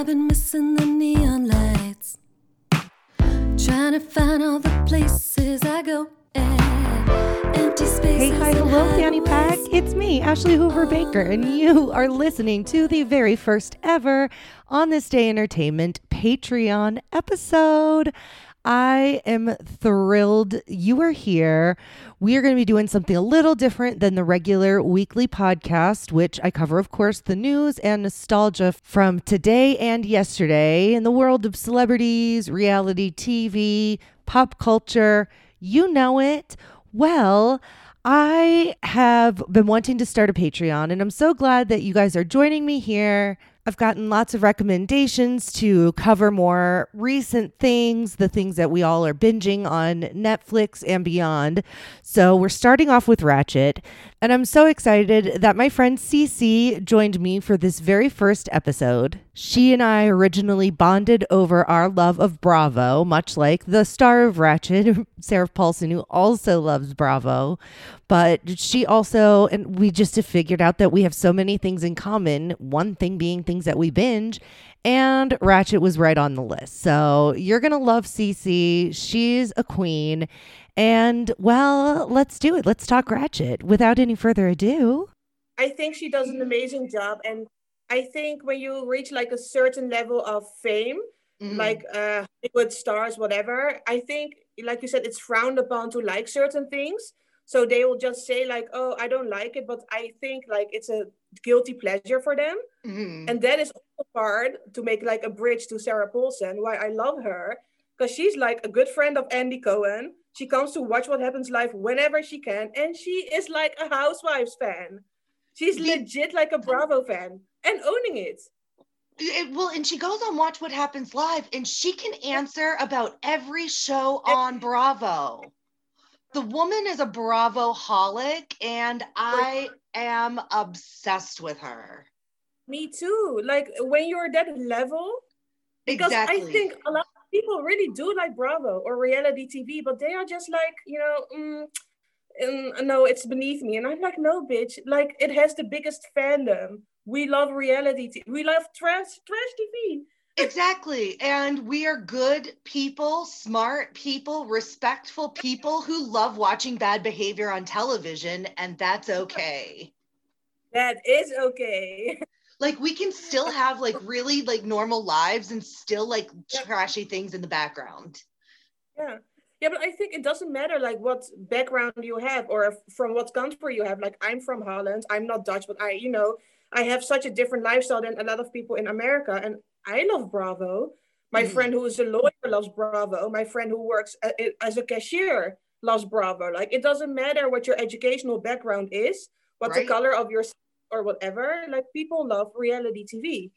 I've been missing the neon lights. Trying to find all the places I go. Eh, spaces. Hey, hi, hello, Fanny. Pack. It's me, Ashley Hoover Baker, and ah. you are listening to the very first ever On This Day Entertainment Patreon episode. I am thrilled you are here. We are going to be doing something a little different than the regular weekly podcast, which I cover, of course, the news and nostalgia from today and yesterday in the world of celebrities, reality TV, pop culture. You know it. Well, I have been wanting to start a Patreon, and I'm so glad that you guys are joining me here. I've gotten lots of recommendations to cover more recent things, the things that we all are binging on Netflix and beyond. So, we're starting off with Ratched, and I'm so excited that my friend Cece joined me for this very first episode. She and I originally bonded over our love of Bravo, much like the star of Ratched, Sarah Paulson, who also loves Bravo. But she also, and we just have figured out that we have so many things in common. One thing being things that we binge, and Ratched was right on the list. So you're going to love Cece. She's a queen. And well, let's do it. Let's talk Ratched. Without any further ado, I think she does an amazing job. And I think when you reach like a certain level of fame, Mm-hmm. like uh Hollywood stars, whatever, I think, like you said, it's frowned upon to like certain things. So they will just say like, "Oh, I don't like it," but I think like it's a guilty pleasure for them, Mm-hmm. and that is also hard to make like a bridge to Sarah Paulson. Why I love her because she's like a good friend of Andy Cohen. She comes to watch what happens live whenever she can, and she is like a Housewives fan. She's legit like a Bravo fan and owning it. It- well, and she goes on Watch What Happens Live, and she can answer about every show on Bravo. The woman is a Bravo holic, and I am obsessed with her. Me too. Like when you're that level, because I think a lot people really do like Bravo or reality TV, but they are just like, you know, mm, mm, no, it's beneath me. And I'm like, no, bitch. Like it has the biggest fandom. We love reality. T- we love trash, trash TV. Exactly. And we are good people, smart people, respectful people who love watching bad behavior on television, and that's okay. That is okay. Like we can still have like really like normal lives and still like Yep. trashy things in the background. Yeah. Yeah, but I think it doesn't matter like what background you have or from what country you have. Like I'm from Holland. I'm not Dutch, but I, you know, I have such a different lifestyle than a lot of people in America. And I love Bravo. My Mhm. friend who is a lawyer loves Bravo. My friend who works as a cashier loves Bravo. Like it doesn't matter what your educational background is, what the color of your skin or whatever. Like people love reality TV.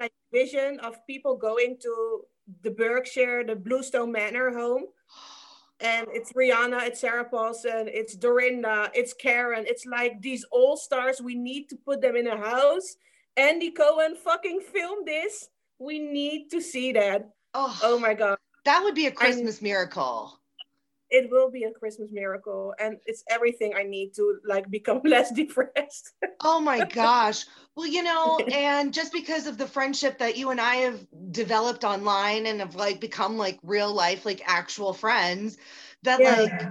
Like vision of people going to the Berkshire, the Bluestone Manor home and it's Rihanna, it's Sarah Paulson, it's Dorinda, it's Karen. It's like these all stars. We need to put them in a house. Andy Cohen fucking filmed this. We need to see that. Oh, Oh my god, that would be a Christmas miracle. It will be a Christmas miracle, and it's everything I need to like become less depressed. Oh my gosh. Well, you know, and just because of the friendship that you and I have developed online and have like become like real life, like actual friends, that Yeah. like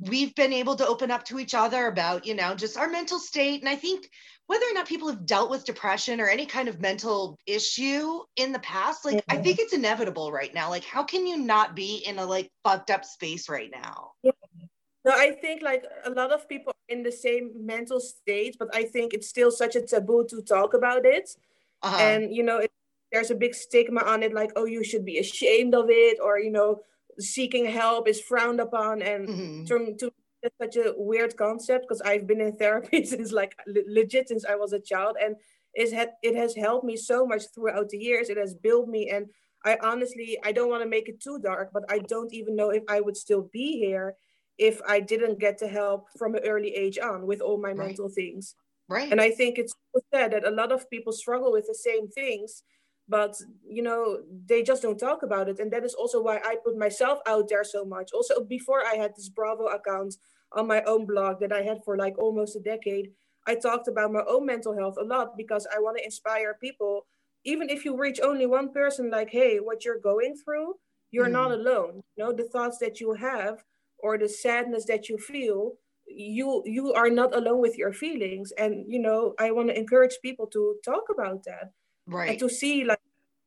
we've been able to open up to each other about, you know, just our mental state. And I think whether or not people have dealt with depression or any kind of mental issue in the past, like I think it's inevitable right now. Like, how can you not be in a like fucked up space right now? No, I think like a lot of people are in the same mental state, but I think it's still such a taboo to talk about it. Uh-huh. and you know it, there's a big stigma on it like oh you should be ashamed of it or you know seeking help is frowned upon and Mhm. to, to such a weird concept because i've been in therapy since like le- legit since i was a child and it's had, it has helped me so much throughout the years it has built me and i honestly i don't want to make it too dark but i don't even know if i would still be here if i didn't get the help from an early age on with all my Right. mental things right. and I think it's so sad that a lot of people struggle with the same things, but you know, they just don't talk about it. And that is also why I put myself out there so much. Also, before I had this Bravo account on my own blog that I had for like almost a decade, I talked about my own mental health a lot because I want to inspire people even if you reach only one person like hey what you're going through you're Mhm. not alone you know the thoughts that you have or the sadness that you feel you you are not alone with your feelings and you know i want to encourage people to talk about that and Right. to see like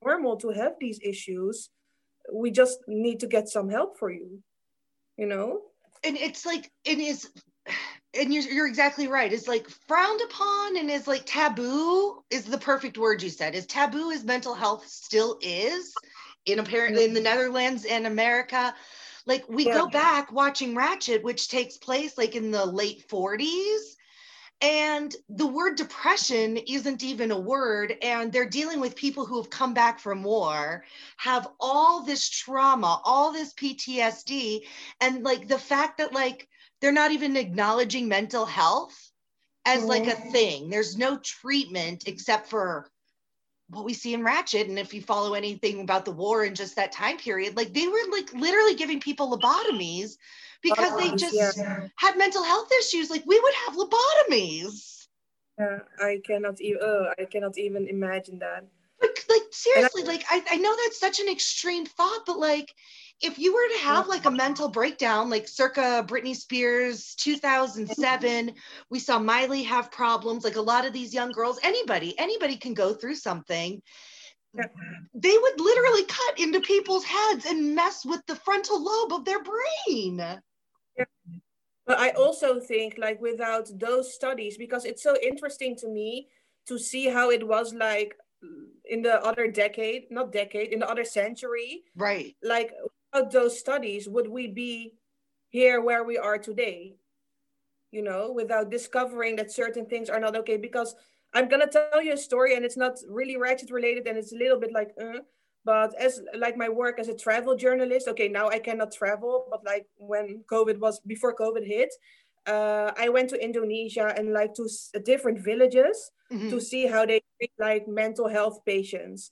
normal to have these issues we just need to get some help for you you know? And it's like it is and you're, you're exactly right. It's like frowned upon and is like taboo is the perfect word you said. Is taboo as mental health still is in apparently in the netherlands and america. Like we go back watching ratched which takes place like in the late 40s and the word depression isn't even a word and they're dealing with people who have come back from war have all this trauma all this ptsd and like the fact that like they're not even acknowledging mental health as like a mm-hmm. thing. There's no treatment except for what we see in ratched and if you follow anything about the war in just that time period like they were like literally giving people lobotomies because they just yeah. had mental health issues. Like we would have lobotomies. Yeah i cannot even uh, i cannot even imagine that. Like, like seriously like I, I know that's such an extreme thought but like if you were to have like a mental breakdown like circa britney spears 2007 mm-hmm. we saw miley have problems like a lot of these young girls anybody anybody can go through something. They would literally cut into people's heads and mess with the frontal lobe of their brain. But I also think like without those studies, because it's so interesting to me to see how it was like in the other decade, not decade, in the other century, right. like those studies, would we be here where we are today? You know, without discovering that certain things are not okay. Because I'm gonna tell you a story, and it's not really ratched related, and it's a little bit like, uh, but as like my work as a travel journalist, okay, now I cannot travel, but like when COVID was before COVID hit, uh, I went to Indonesia and like to different villages Mhm. to see how they treat like mental health patients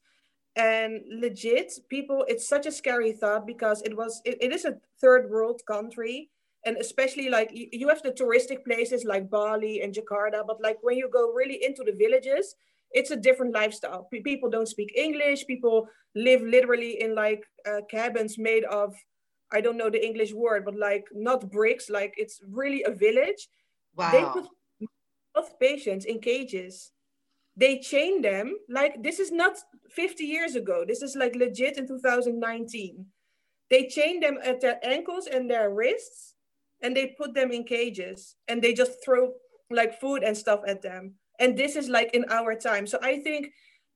and legit people it's such a scary thought because it was it, it is a third world country. And especially like you, you have the touristic places like bali and jakarta but like when you go really into the villages it's a different lifestyle. Pe- people don't speak english. People live literally in like uh, cabins made of i don't know the english word but like not bricks. Like it's really a village. Wow. they put patients in cages they chain them like this is not 50 years ago. This is like legit in 2019 they chain them at their ankles and their wrists and they put them in cages and they just throw like food and stuff at them. And this is like in our time. So i think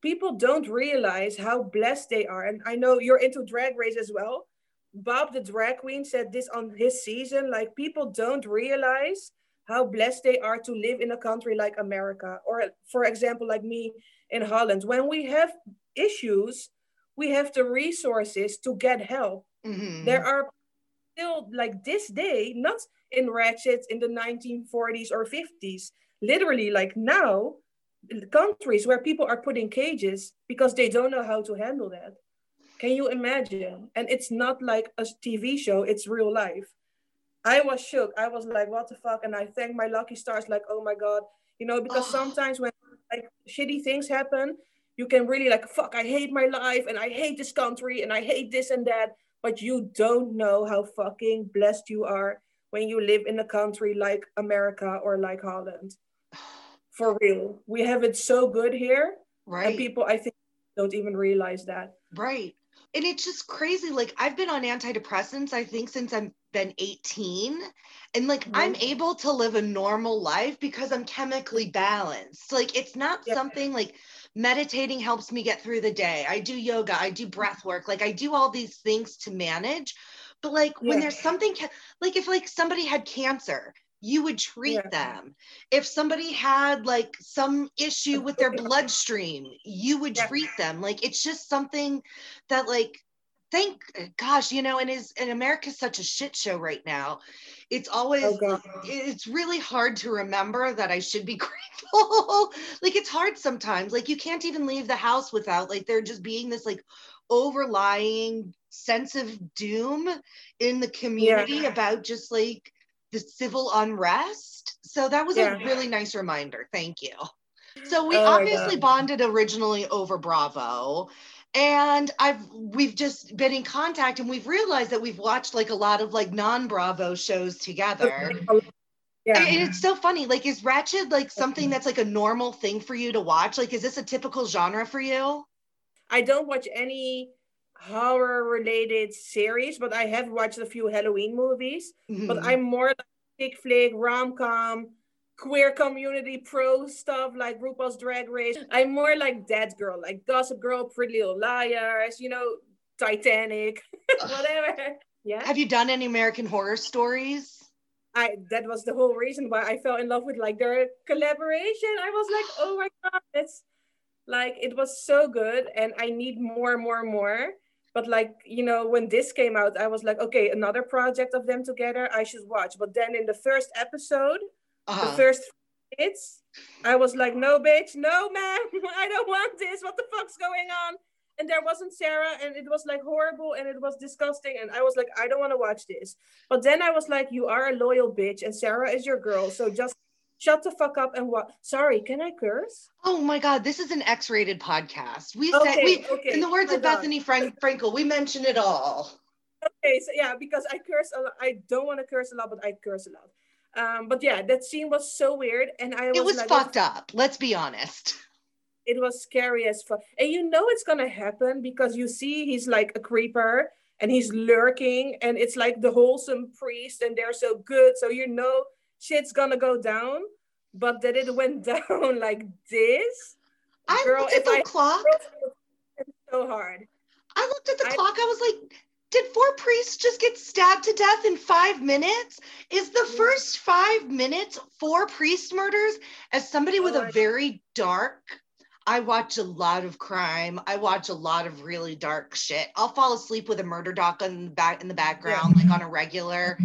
people don't realize how blessed they are. And i know you're into drag race as well. Bob the drag queen said this on his season like people don't realize how blessed they are to live in a country like America, or for example, like me in Holland. When we have issues, we have the resources to get help. Mhm. There are still, like this day, not in ratched's in the 1940s or 50s, literally, like now, countries where people are put in cages because they don't know how to handle that. Can you imagine? And it's not like a TV show, it's real life. I was shook. I was like, what the fuck? And I thank my lucky stars, like, oh my God. You know, because Oh. sometimes when like shitty things happen, you can really like, fuck, I hate my life and I hate this country and I hate this and that. But you don't know how fucking blessed you are when you live in a country like America or like Holland. For real. We have it so good here. right And people, I think, don't even realize that. Right. And it's just crazy. Like I've been on antidepressants, I think, since I've been 18. And like I'm Mhm. able to live a normal life because I'm chemically balanced. Like it's not Yeah. something like meditating helps me get through the day. I do yoga, I do breath work, like I do all these things to manage. But like when there's something ca- like if like somebody had cancer, you would treat Yeah. them. If somebody had like some issue with their bloodstream, you would Yeah. treat them. Like it's just something that like thank eh, gosh, you know, and is and America's such a shit show right now. It's oh, always Oh, it's really hard to remember that I should be grateful. like it's hard sometimes. Like you can't even leave the house without like there just being this like overlying sense of doom in the community about just like the civil unrest. So that was Yeah. a really nice reminder. Thank you. So we Oh obviously bonded originally over Bravo. And I've we've just been in contact and we've realized that we've watched like a lot of like non-Bravo shows together. Yeah. And it's so funny. Like, is Ratched like something that's like a normal thing for you to watch? Like, is this a typical genre for you? I don't watch any horror related series, but I have watched a few Halloween movies. But Mhm. I'm more like chick flick, rom com, queer community pro stuff like RuPaul's Drag Race. I'm more like that girl, like Gossip Girl, Pretty Little Liars, you know, Titanic, whatever. Yeah, Have you done any American Horror Stories? I that was the whole reason why I fell in love with like their collaboration. I was like, oh my god, it's like it was so good, and I need more, more, more. But like you know, when this came out, I was like, okay, another project of them together, I should watch. But then in the first episode, the Uh-huh. first minutes, I was like, no, bitch, no, man I don't want this. What the fuck's going on? And there wasn't Sarah, and it was like horrible and it was disgusting. And I was like, I don't want to watch this. But then I was like, you are a loyal bitch, and Sarah is your girl. So just shut the fuck up and what? Sorry, can I curse? Oh my God, this is an X-rated podcast. We said we, okay. in the words of. Bethenny Frank Frankel, we mention it all. Okay, so yeah, because I curse a lot. I don't want to curse a lot, but I curse a lot. Um, but yeah, that scene was so weird, and I was, It was like, fucked up. Let's be honest. it was scary as fuck. And you know it's gonna happen because you see he's like a creeper and he's lurking, and it's like the wholesome priest, and they're so good, so you know shit's gonna go down. But that it went down like this, I Girl, looked at the I- clock. it's so hard. I looked at the I- clock. I was like, did four priests just get stabbed to death in five minutes? Is the mm. first five minutes four priest murders? As somebody with a oh very dark, I watch a lot of crime. I watch a lot of really dark shit. I'll fall asleep with a murder doc on the back in the background, like on a regular.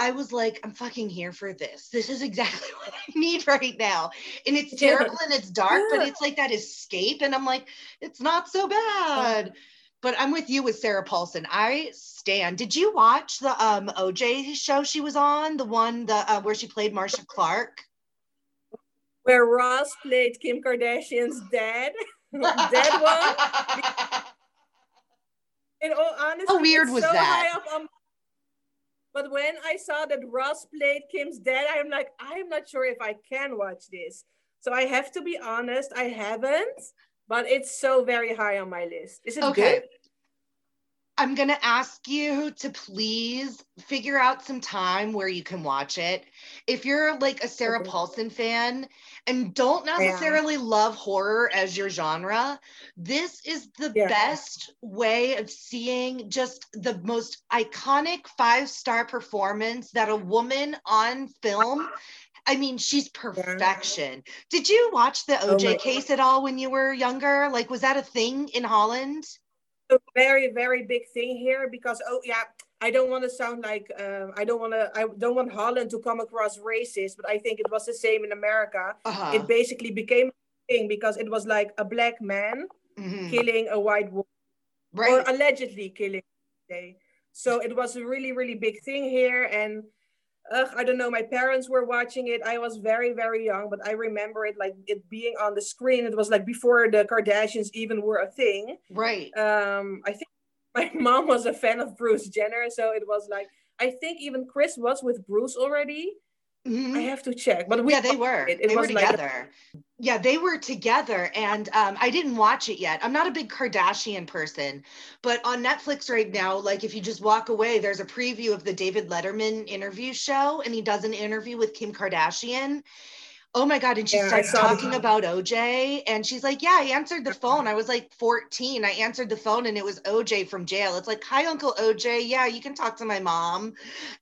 I was like, I'm fucking here for this. This is exactly what I need right now. And it's Yeah. terrible and it's dark, but it's like that escape. And I'm like, it's not so bad. But I'm with you with Sarah Paulson. I stand. Did you watch the um OJ show she was on? The one the uh, where she played Marcia Clark? Where Ross played Kim Kardashian's dad. dead one. In all honesty, How weird was so that? High up on- But when I saw that Ross played Kim's dad, I'm like, I'm not sure if I can watch this. So I have to be honest, I haven't. But it's so very high on my list. Is it Okay. good? I'm going to ask you to please figure out some time where you can watch it. If you're like a Sarah Paulson fan and don't necessarily love horror as your genre, this is the Yeah. best way of seeing just the most iconic five star performance that a woman on film. I mean, she's perfection. Did you watch the Oh OJ my case at all when you were younger? Like, was that a thing in Holland? A very very big thing here because oh yeah i don't want to sound like um, i don't want to i don't want holland to come across racist but i think it was the same in america Uh-huh. it basically became a thing because it was like a black man Mhm. killing a white woman Right. or allegedly killing so it was a really really big thing here and ugh, i don't know my parents were watching it. I was very very young but i remember it like it being on the screen. It was like before the kardashians even were a thing. Right. um i think my mom was a fan of bruce jenner so it was like i think even kris was with bruce already Mhm. i have to check but we yeah, they were. it. It they were was like a- together. yeah, they were together, and um, I didn't watch it yet. I'm not a big Kardashian person, but on Netflix right now, like if you just walk away, there's a preview of the David Letterman interview show, and he does an interview with Kim Kardashian. Oh my god! And she Yeah, starts talking about OJ, and she's like, "Yeah, I answered the phone. I was like 14. I answered the phone, and it was OJ from jail. It's like, hi, Uncle OJ. Yeah, you can talk to my mom."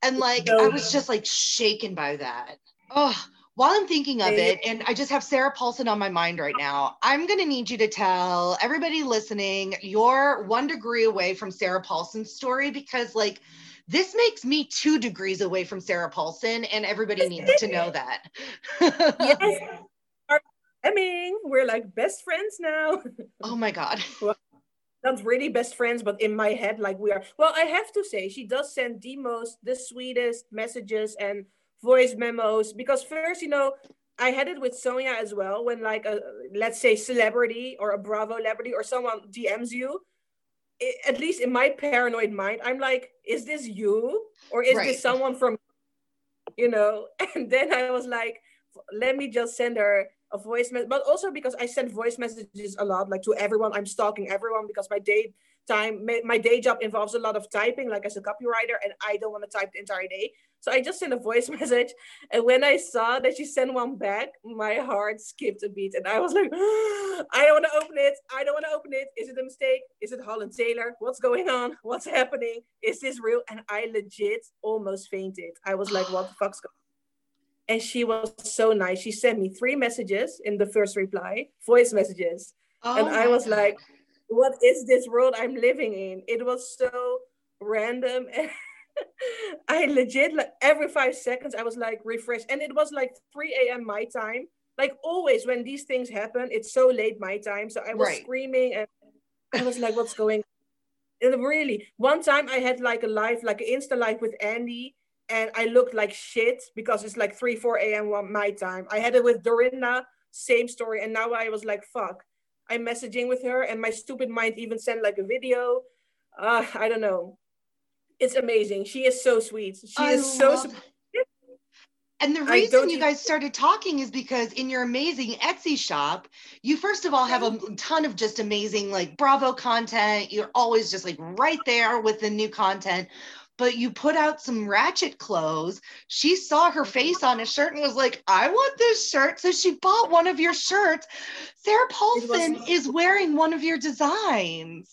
And like, I was just like shaken by that. Oh, while I'm thinking of it, and I just have Sarah Paulson on my mind right now, I'm going to need you to tell everybody listening you're one degree away from Sarah Paulson's story because, like, this makes me two degrees away from Sarah Paulson, and everybody needs to know that. yes i mean we're like best friends now oh my God. not really best friends but in my head like we are well i have to say she does send the most the sweetest messages and voice memos because first you know I had it with Sonia as well when like a let's say celebrity or a Bravo celebrity or someone DMs you. At least in my paranoid mind, I'm like, is this you or is Right. this someone from, you know? And then I was like, let me just send her a voice message. But also because I send voice messages a lot, like to everyone. I'm stalking everyone because my day time, my, my day job involves a lot of typing, like as a copywriter, and I don't want to type the entire day. So I just sent a voice message. And when I saw that she sent one back, my heart skipped a beat. And I was like, I don't want to open it. I don't want to open it. Is it a mistake? Is it Holland Taylor? What's going on? What's happening? Is this real? And I legit almost fainted. I was like, what the fuck's going on? And she was so nice. She sent me three messages in the first reply, voice messages. Oh and I was God. like, what is this world I'm living in? It was so random. I legit like every five seconds I was like refresh, and it was like 3 a.m. my time. Like always when these things happen, it's so late my time. So I was Right. screaming and I was like, what's going and really one time I had like a live, like an Insta live with Andy, and I looked like shit because it's like 3, 4 a.m. one- my time. I had it with Dorinda, same story. And now I was like, fuck. I'm messaging with her, and my stupid mind even sent like a video. Uh, I don't know. It's amazing. She is so sweet. She I is so. And the reason you guys started talking is because in your amazing Etsy shop, you first of all have a ton of just amazing like Bravo content. You're always just like right there with the new content. But you put out some ratched clothes. She saw her mm-hmm. face on a shirt and was like, I want this shirt. So she bought one of your shirts. Sarah Paulson is wearing one of your designs.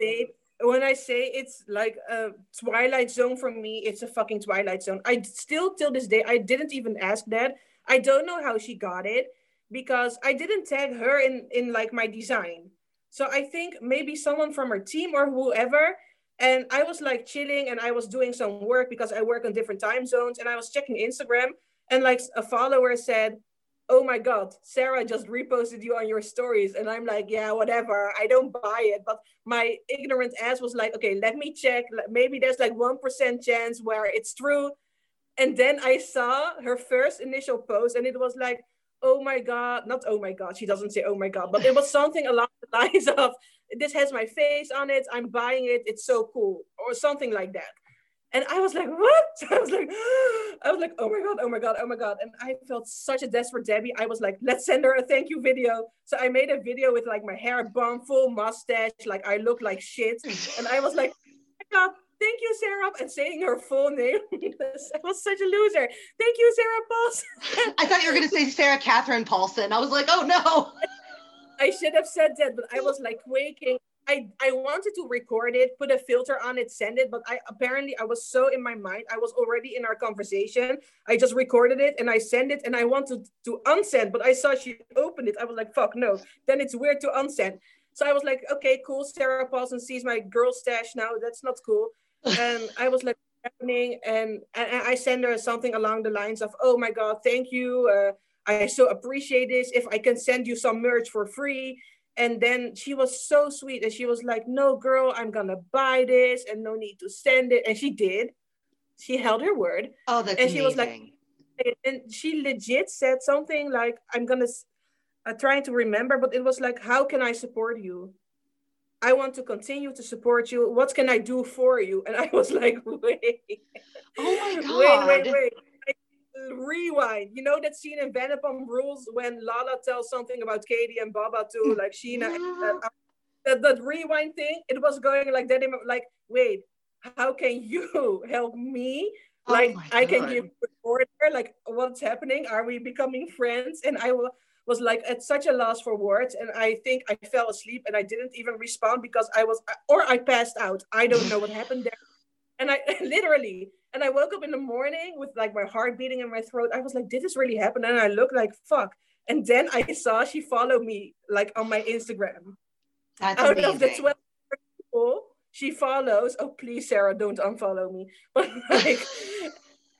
babe. When I say it's like a twilight zone for me, it's a fucking twilight zone. I still till this day I didn't even ask that. I don't know how she got it because I didn't tag her in in like my design. So I think maybe someone from her team or whoever. And I was like chilling and I was doing some work because I work on different time zones and I was checking Instagram and like a follower said, oh my god sarah just reposted you on your stories. And i'm like yeah whatever. I don't buy it. But my ignorant ass was like okay let me check. Maybe there's like 1% chance where it's true. And then i saw her first initial post and it was like oh my god not oh my god she doesn't say oh my god but it was something along the lines of this has my face on it. I'm buying it. It's so cool. Or something like that and I was like, what? I was like, I was like, oh my God, oh my God, oh my God. And I felt such a desperate Debbie. I was like, let's send her a thank you video. So I made a video with like my hair bun, full mustache, like I look like shit. And I was like, oh thank you, Sarah. And saying her full name. I was such a loser. Thank you, Sarah Paulson. I thought you were going to say Sarah Catherine Paulson. I was like, oh no. I should have said that, but I was like quaking. I, I wanted to record it, put a filter on it, send it, but I apparently I was so in my mind. I was already in our conversation. I just recorded it and I sent it and I wanted to unsend, but I saw she opened it. I was like, fuck no. Then it's weird to unsend. So I was like, okay, cool. Sarah Paulson sees my girl stash now. That's not cool. And I was like, happening? And, and I send her something along the lines of, oh my God, thank you. Uh, I so appreciate this. If I can send you some merch for free. And then she was so sweet and she was like, no, girl, I'm to buy this and no need to send it. And she did. She held her word. Oh, that's And she was like- And she legit said something like, I'm to, I'm uh, trying to remember, but it was like, how can I support you? I want to continue to support you. What can I do for you? And I was like, wait. oh my Wait, God. wait, wait. Like, rewind. You know that scene in Vanderpump Rules when Lala tells something about Katie and Baba too, like Scheana. and, uh, that, that rewind thing, it was going like that. Like, wait, how can you help me? Oh Like, my I can give order. Like, what's happening? Are we becoming friends? And I wa- was like at such a loss for words. And I think I fell asleep and I didn't even respond because I was, or I passed out. I don't know what happened there. And I literally, and I woke up in the morning with like my heart beating in my throat. I was like, did this really happen? And I looked like, fuck. And then I saw she followed me like on my Instagram. That's Out of the 12 people she follows, oh, please, Sarah, don't unfollow me. But like,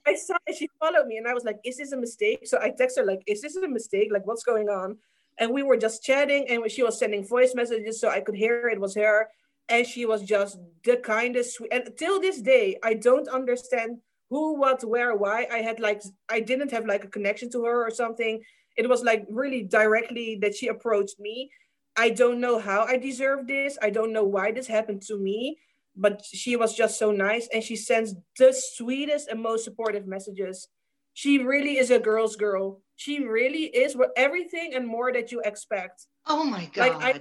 I saw she followed me and I was like, is this a mistake? So I text her, like, is this a mistake? Like, what's going on? And we were just chatting and she was sending voice messages so I could hear it was her. And she was just the kindest, sweet. And till this day, I don't understand who, what, where, why. I had like, I didn't have like a connection to her or something. it was like really directly that she approached me. I don't know how I deserve this. I don't know why this happened to me, but she was just so nice and she sends the sweetest and most supportive messages. She really is a girl's girl. She really is what everything and more that you expect. Oh my god. Like I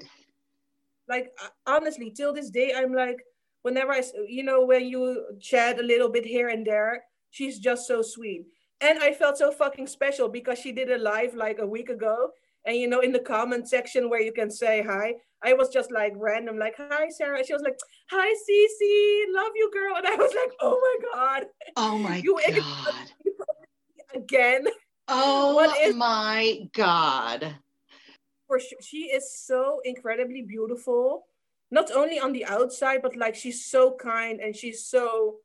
like uh, honestly till this day I'm like whenever I you know when you chat a little bit here and there, she's just so sweet. And I felt so fucking special because she did a live like a week ago. And you know in the comment section where you can say hi i was just like random like hi sarah. She was like hi Cece, love you girl. And i was like oh my god. Oh my you god. again. Oh what is my god for sure she is so incredibly beautiful not only on the outside but like she's so kind and she's so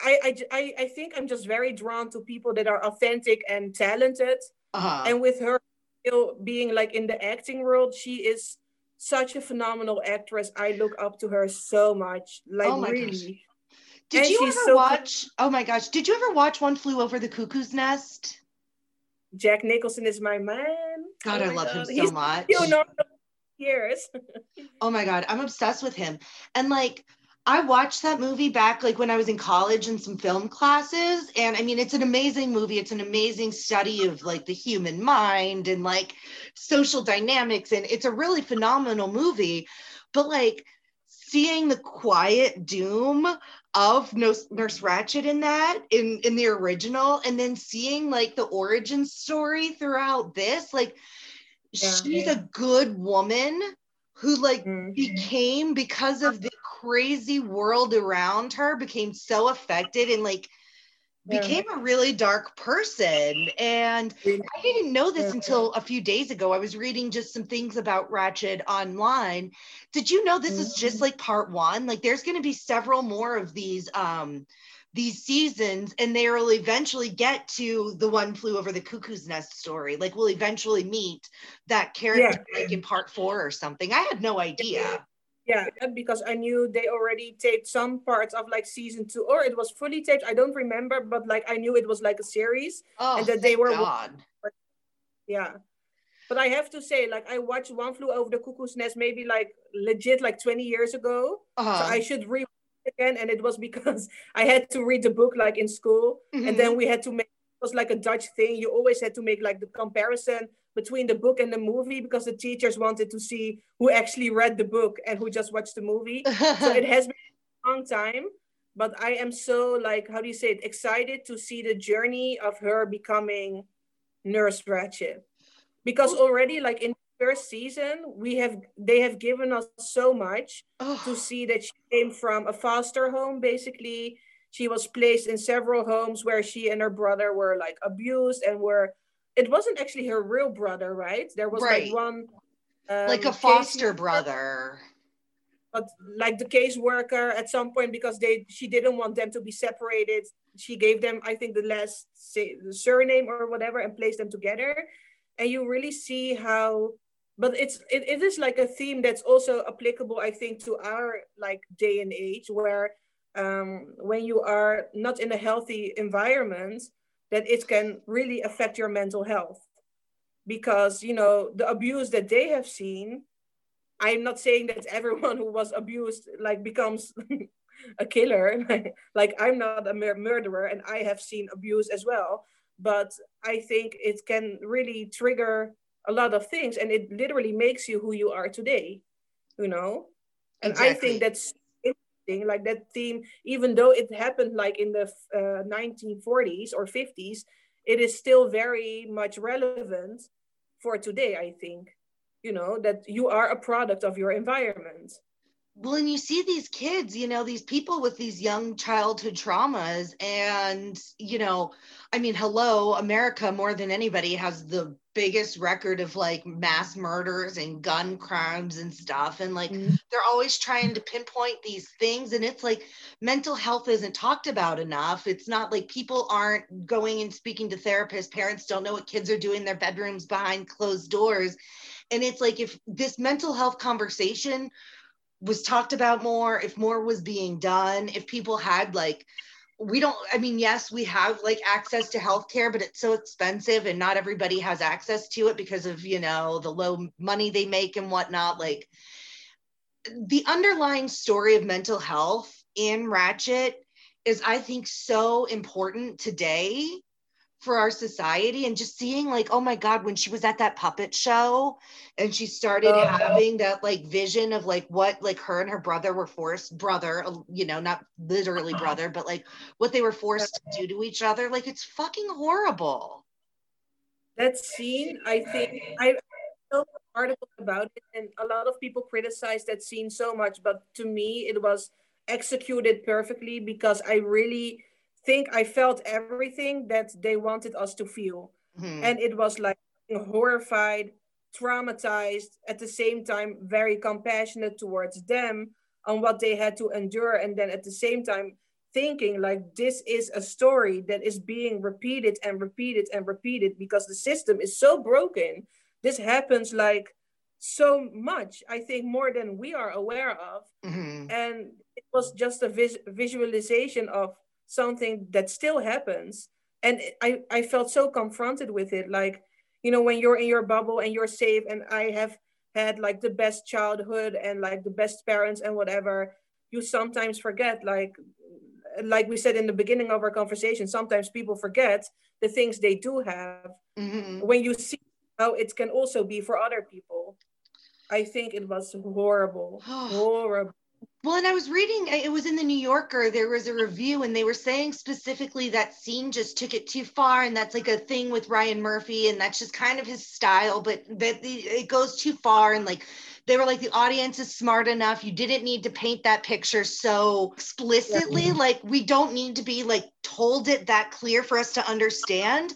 I, I, I think I'm just very drawn to people that are authentic and talented. Uh-huh. And with her, still being like in the acting world, she is such a phenomenal actress. I look up to her so much. Like Oh really. gosh. Did And you ever so- watch? Oh my gosh! Did you ever watch One Flew Over the Cuckoo's Nest? Jack Nicholson is my man. God, Oh I love him so He's much. years. Oh my god, I'm obsessed with him. And like I watched that movie back like when I was in college in some film classes and I mean it's an amazing movie. It's an amazing study of like the human mind and like social dynamics and it's a really phenomenal movie. But like seeing the quiet doom of Nurse, Nurse Ratched in that in in the original and then seeing like the origin story throughout this like Yeah. she's a good woman who like Mm. became because of the crazy world around her became so affected and like Yeah. Became a really dark person and i didn't know this until a few days ago. I was reading just some things about ratched online. Did you know this is just Mhm. like part one? Like there's going to be several more of these um these seasons and they will eventually get to the one flew over the cuckoo's nest story like we'll eventually meet that character like in part four or something. I had no idea Yeah, because I knew they already taped some parts of like season two, or it was fully taped. I don't remember, but like I knew it was like a series. oh And that they were- God. Yeah. But I have to say, like I watched One Flew Over the Cuckoo's Nest maybe like legit like 20 years ago. Uh-huh. I should read it again. And it was because I had to read the book like in school. Mhm. And then we had to make it was like a Dutch thing. You always had to make like the comparison between the book and the movie because the teachers wanted to see who actually read the book and who just watched the movie. so it has been a long time but i am so like how do you say it? Excited to see the journey of her becoming nurse ratched. Because already like in the first season we have they have given us so much Oh, to see that she came from a foster home basically. She was placed in several homes where she and her brother were like abused and were it wasn't actually her real brother right? There was Right. like one like a um, foster brother. But like the caseworker at some point because they she didn't want them to be separated she gave them i think the last say, the surname or whatever and placed them together. And you really see how but it's it, it is like a theme that's also applicable i think to our like day and age where um when you are not in a healthy environment that it can really affect your mental health. Because you know the abuse that they have seen i'm not saying that everyone who was abused like becomes a killer. Like i'm not a mur- murderer and i have seen abuse as well. But i think it can really trigger a lot of things and it literally makes you who you are today you know? And i think that's interesting like that theme even though it happened like in the uh, 1940s or 50s it is still very much relevant for today i think you know that you are a product of your environment well and you see these kids you know these people with these young childhood traumas and you know i mean hello america more than anybody has the biggest record of like mass murders and gun crimes and stuff. And like Mhm. they're always trying to pinpoint these things. And it's like mental health isn't talked about enough. It's not like people aren't going and speaking to therapists. Parents don't know what kids are doing. In their bedrooms behind closed doors. And it's like if this mental health conversation was talked about more if more was being done if people had like we don't i mean yes we have like access to healthcare but it's so expensive and not everybody has access to it because of you know the low money they make and whatnot like the underlying story of mental health in Ratched is i think so important today for our society and just seeing like oh my god when she was at that puppet show and she started uh, having that like vision of like what like her and her brother were forced brother you know not literally uh-huh. brother but like what they were forced to do to each other like it's fucking horrible that scene i think i wrote an article about it and a lot of people criticized that scene so much but to me it was executed perfectly because i really think I felt everything that they wanted us to feel. Mm-hmm. And it was like horrified, traumatized, at the same time, very compassionate towards them on what they had to endure. And then at the same time, thinking like this is a story that is being repeated and repeated and repeated because the system is so broken. This happens like so much, I think, more than we are aware of. Mm-hmm. And it was just a vis- visualization of something that still happens. And i i felt so confronted with it. Like you know when you're in your bubble and you're safe and i have had like the best childhood and like the best parents and whatever you sometimes forget like like we said in the beginning of our conversation sometimes people forget the things they do have. Mm-hmm. when you see how it can also be for other people i think it was horrible. Horrible well, and I was reading, it was in the New Yorker, there was a review, and they were saying specifically that scene just took it too far. And that's like a thing with Ryan Murphy, and that's just kind of his style, but that it goes too far. And like, they were like, the audience is smart enough. You didn't need to paint that picture so explicitly. Yeah. Like, we don't need to be like told it that clear for us to understand.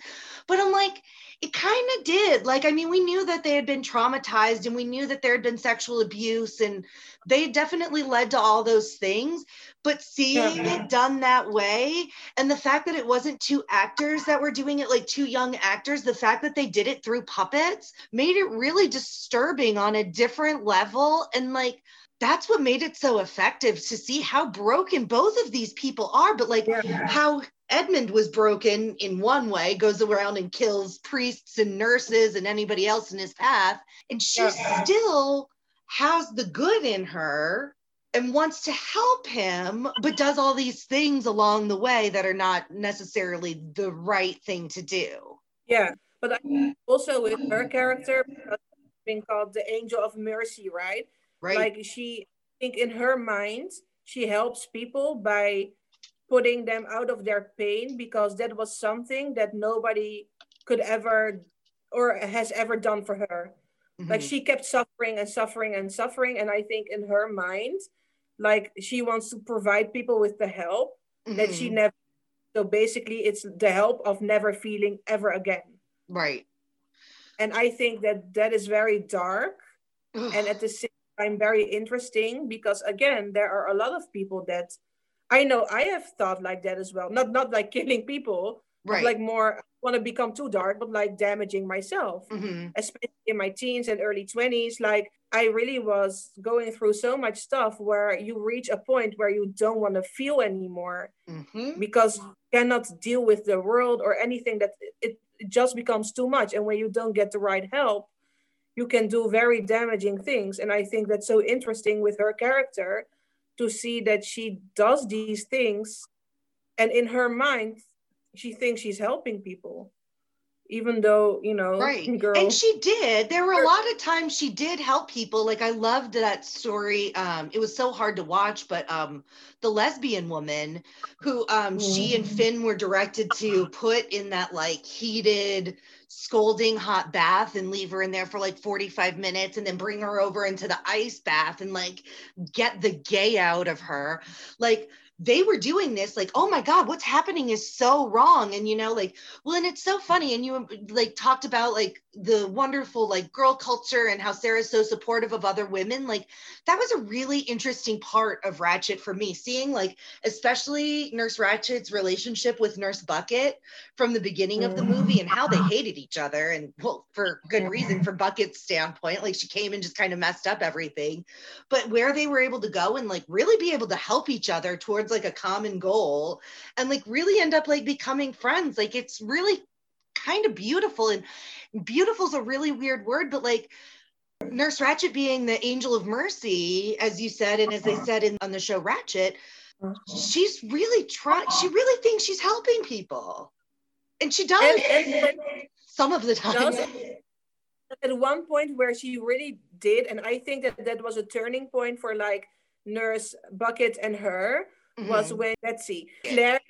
But I'm like, it kind of did. Like, I mean, we knew that they had been traumatized and we knew that there had been sexual abuse and they definitely led to all those things. But seeing yeah. it done that way and the fact that it wasn't two actors that were doing it, like two young actors, the fact that they did it through puppets made it really disturbing on a different level. And like, that's what made it so effective to see how broken both of these people are, but like yeah. how Edmund was broken in one way, goes around and kills priests and nurses and anybody else in his path. And she yeah. still has the good in her and wants to help him, but does all these things along the way that are not necessarily the right thing to do. Yeah. But also with her character, being called the angel of mercy, right? Right. Like she, I think in her mind, she helps people by putting them out of their pain because that was something that nobody could ever or has ever done for her. Mm-hmm. Like she kept suffering and suffering and suffering. And I think in her mind, like she wants to provide people with the help mm-hmm. that she mm-hmm. never. So basically, it's the help of never feeling ever again. Right. And I think that that is very dark and at the same time very interesting because again, there are a lot of people that I know I have thought like that as well. Not not like killing people, right. like more want to become too dark, but like damaging myself, mm-hmm. especially in my teens and early 20s. Like I really was going through so much stuff where you reach a point where you don't want to feel anymore mm-hmm. because you cannot deal with the world or anything that it, it just becomes too much. And when you don't get the right help, you can do very damaging things. And I think that's so interesting with her character to see that she does these things and in her mind she thinks she's helping people even though you know right. girl, and she did. There were a lot of times she did help people. Like i loved that story. Um it was so hard to watch but um the lesbian woman who um mm. she and mm. finn were directed to put in that like heated scolding hot bath and leave her in there for like 45 minutes and then bring her over into the ice bath and like get the gay out of her. Like they were doing this like oh my god what's happening is so wrong. And you know like well and it's so funny and you like talked about like the wonderful like girl culture and how sarah's so supportive of other women like that was a really interesting part of Ratched for me seeing like especially nurse Ratched's relationship with nurse bucket from the beginning of the movie and how they mm-hmm. hated each other and well for good reason from bucket's standpoint like she came and just kind of messed up everything but where they were able to go and like really be able to help each other towards like a common goal and like really end up like becoming friends like it's really kind of beautiful and beautiful is a really weird word but like nurse ratched being the angel of mercy as you said and as they said in on the show ratched she's really trying she really thinks she's helping people. And she does. And- and- some of the time. at one point where she really did and i think that that was a turning point for like nurse bucket and her was Mhm. when let's see claire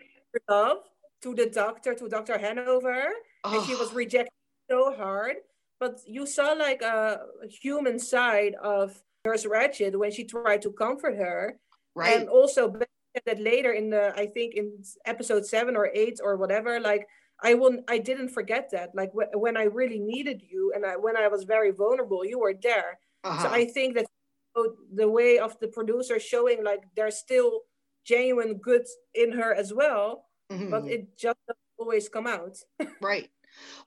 love to the doctor to dr hanover and she was Oh, rejected so hard but you saw like a human side of nurse ratched when she tried to comfort her. Right. and also that later in the i think in episode seven or eight or whatever like i won't, i didn't forget that. Like wh- when i really needed you and I, when i was very vulnerable you were there. So uh-huh. i think that the way of the producer showing like there's still genuine good in her as well but Mhm. it just doesn't always come out Right.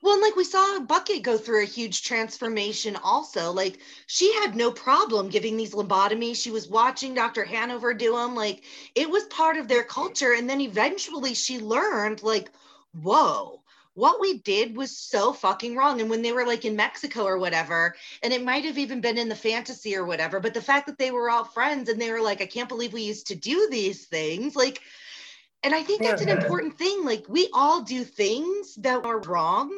Well, and like we saw Bucket go through a huge transformation also. Like she had no problem giving these lobotomies. She was watching Dr. Hanover do them. Like it was part of their culture. And then eventually she learned, like, whoa, what we did was so fucking wrong. And when they were like in Mexico or whatever, and it might have even been in the fantasy or whatever, but the fact that they were all friends and they were like, I can't believe we used to do these things, like, and I think that's an important thing. Like, we all do things that are wrong.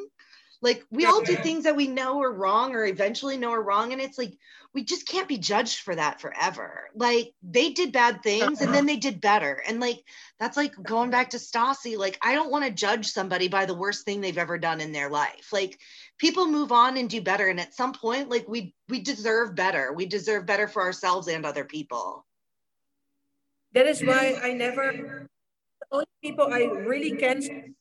Like, we all do things that we know are wrong or eventually know are wrong. And it's like, we just can't be judged for that forever. Like, they did bad things and then they did better. And like, that's like going back to Stassi. Like, I don't want to judge somebody by the worst thing they've ever done in their life. Like, people move on and do better. And at some point, like, we, we deserve better. We deserve better for ourselves and other people. that is why i never the only people i really can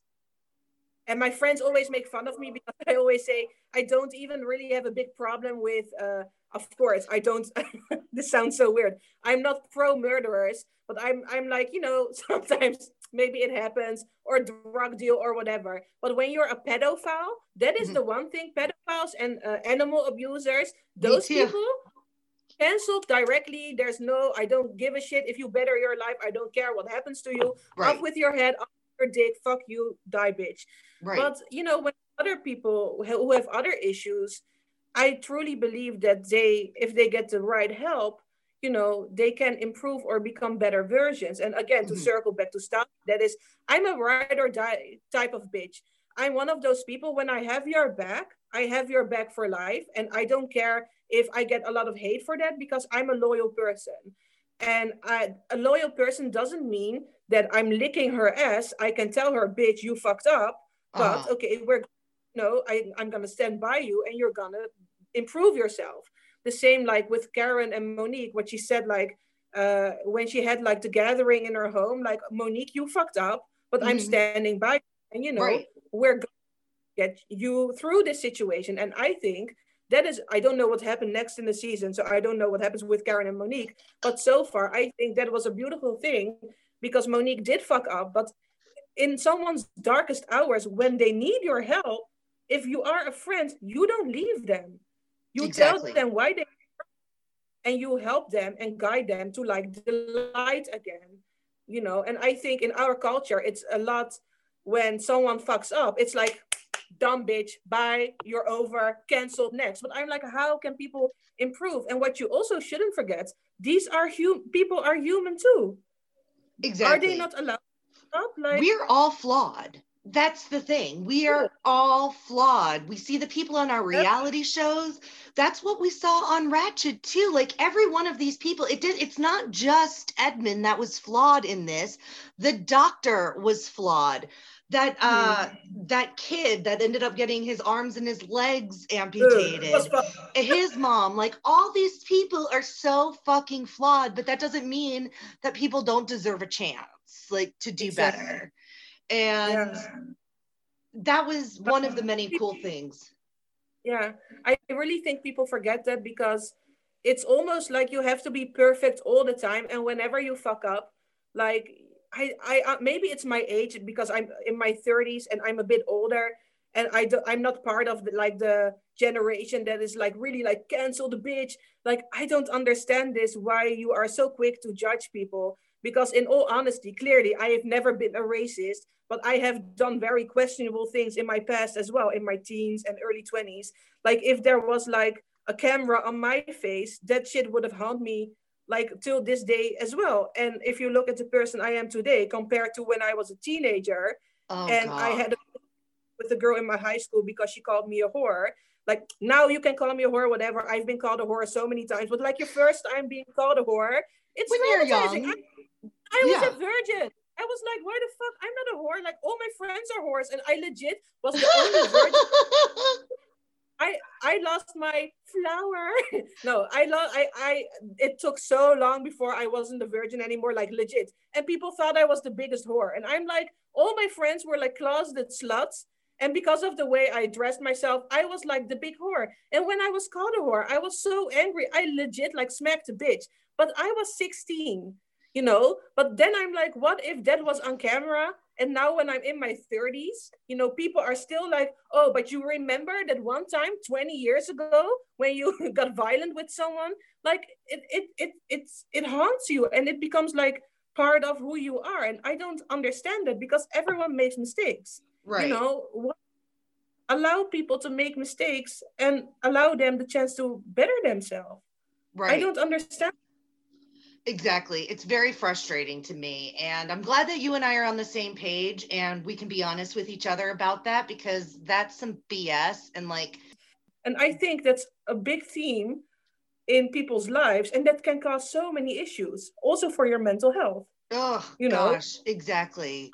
and my friends always make fun of me because I always say I don't even really have a big problem with. Uh, of course, I don't. this sounds so weird. I'm not pro murderers, but I'm I'm like you know sometimes maybe it happens or drug deal or whatever. But when you're a pedophile, that is Mhm. the one thing. Pedophiles and uh, animal abusers, those people canceled directly. There's no. I don't give a shit if you better your life. I don't care what happens to you. Right. Off with your head. Off with your dick. Fuck you. Die, bitch. Right. But you know, when other people who have other issues, I truly believe that they, if they get the right help, you know, they can improve or become better versions. And again, to Mhm. circle back to stuff, that is, I'm a ride or die type of bitch. I'm one of those people. When I have your back, I have your back for life, and I don't care if I get a lot of hate for that because I'm a loyal person. And I, a loyal person doesn't mean that I'm licking her ass. I can tell her, bitch, you fucked up but Uh-huh. okay we're no I, i'm gonna stand by you and you're gonna improve yourself the same like with karen and monique what she said like uh when she had like the gathering in her home like monique you fucked up but i'm Mhm. standing by you. and you know Right. we're get you through this situation. And i think that is i don't know what happened next in the season so i don't know what happens with karen and monique. But so far i think that was a beautiful thing because monique did fuck up. But in someone's darkest hours when they need your help if you are a friend you don't leave them. You Exactly. tell them why they and you help them and guide them to like the light again you know? And i think in our culture it's a lot when someone fucks up it's like dumb bitch bye you're over canceled next but i'm like how can people improve and what you also shouldn't forget these are hum- people are human too Exactly. are they not allowed to stop like We're all flawed. That's the thing. We are all flawed. We see the people on our reality shows. That's what we saw on Ratched too. Like every one of these people, it did it's not just Edmund that was flawed in this. The doctor was flawed. That uh that kid that ended up getting his arms and his legs amputated. his mom like all these people are so fucking flawed but that doesn't mean that people don't deserve a chance like to do Exactly. better and Yeah. that was one of the many cool things Yeah, I really think people forget that because it's almost like you have to be perfect all the time, and whenever you fuck up, like I, I, uh, maybe it's my age because I'm in my 30s and I'm a bit older. and I do, I'm not part of the, like the generation that is like really like cancel the bitch. Like I don't understand this. Why you are so quick to judge people? Because in all honesty, clearly I have never been a racist, but I have done very questionable things in my past as well, in my teens and early twenties. Like if there was like a camera on my face, that shit would have haunted me like till this day as well. And if you look at the person I am today compared to when I was a teenager, Oh, and God. I had a with a girl in my high school because she called me a whore. Like now you can call me a whore, whatever. I've been called a whore so many times, but like your first time being called a whore, it's When you're young. I, I was Yeah. a virgin. I was like, why the fuck? I'm not a whore. Like all my friends are whores, and I legit was the only virgin. I I lost my flower. no, I lost. I I. It took so long before I wasn't a virgin anymore, like legit. And people thought I was the biggest whore, and I'm like, all my friends were like closeted sluts. And because of the way I dressed myself, I was like the big whore. And when I was called a whore, I was so angry. I legit like smacked a bitch. But I was 16, you know. But then I'm like, what if that was on camera? And now when I'm in my 30s, you know, people are still like, oh, but you remember that one time 20 years ago when you got violent with someone? Like it it it it's it haunts you and it becomes like part of who you are. And I don't understand that because everyone makes mistakes. right. You know, what, allow people to make mistakes and allow them the chance to better themselves. right. I don't understand. Exactly. It's very frustrating to me. And I'm glad that you and I are on the same page and we can be honest with each other about that because that's some BS. And like, And I think that's a big theme in people's lives, and that can cause so many issues, also for your mental health. oh, You know? gosh, exactly.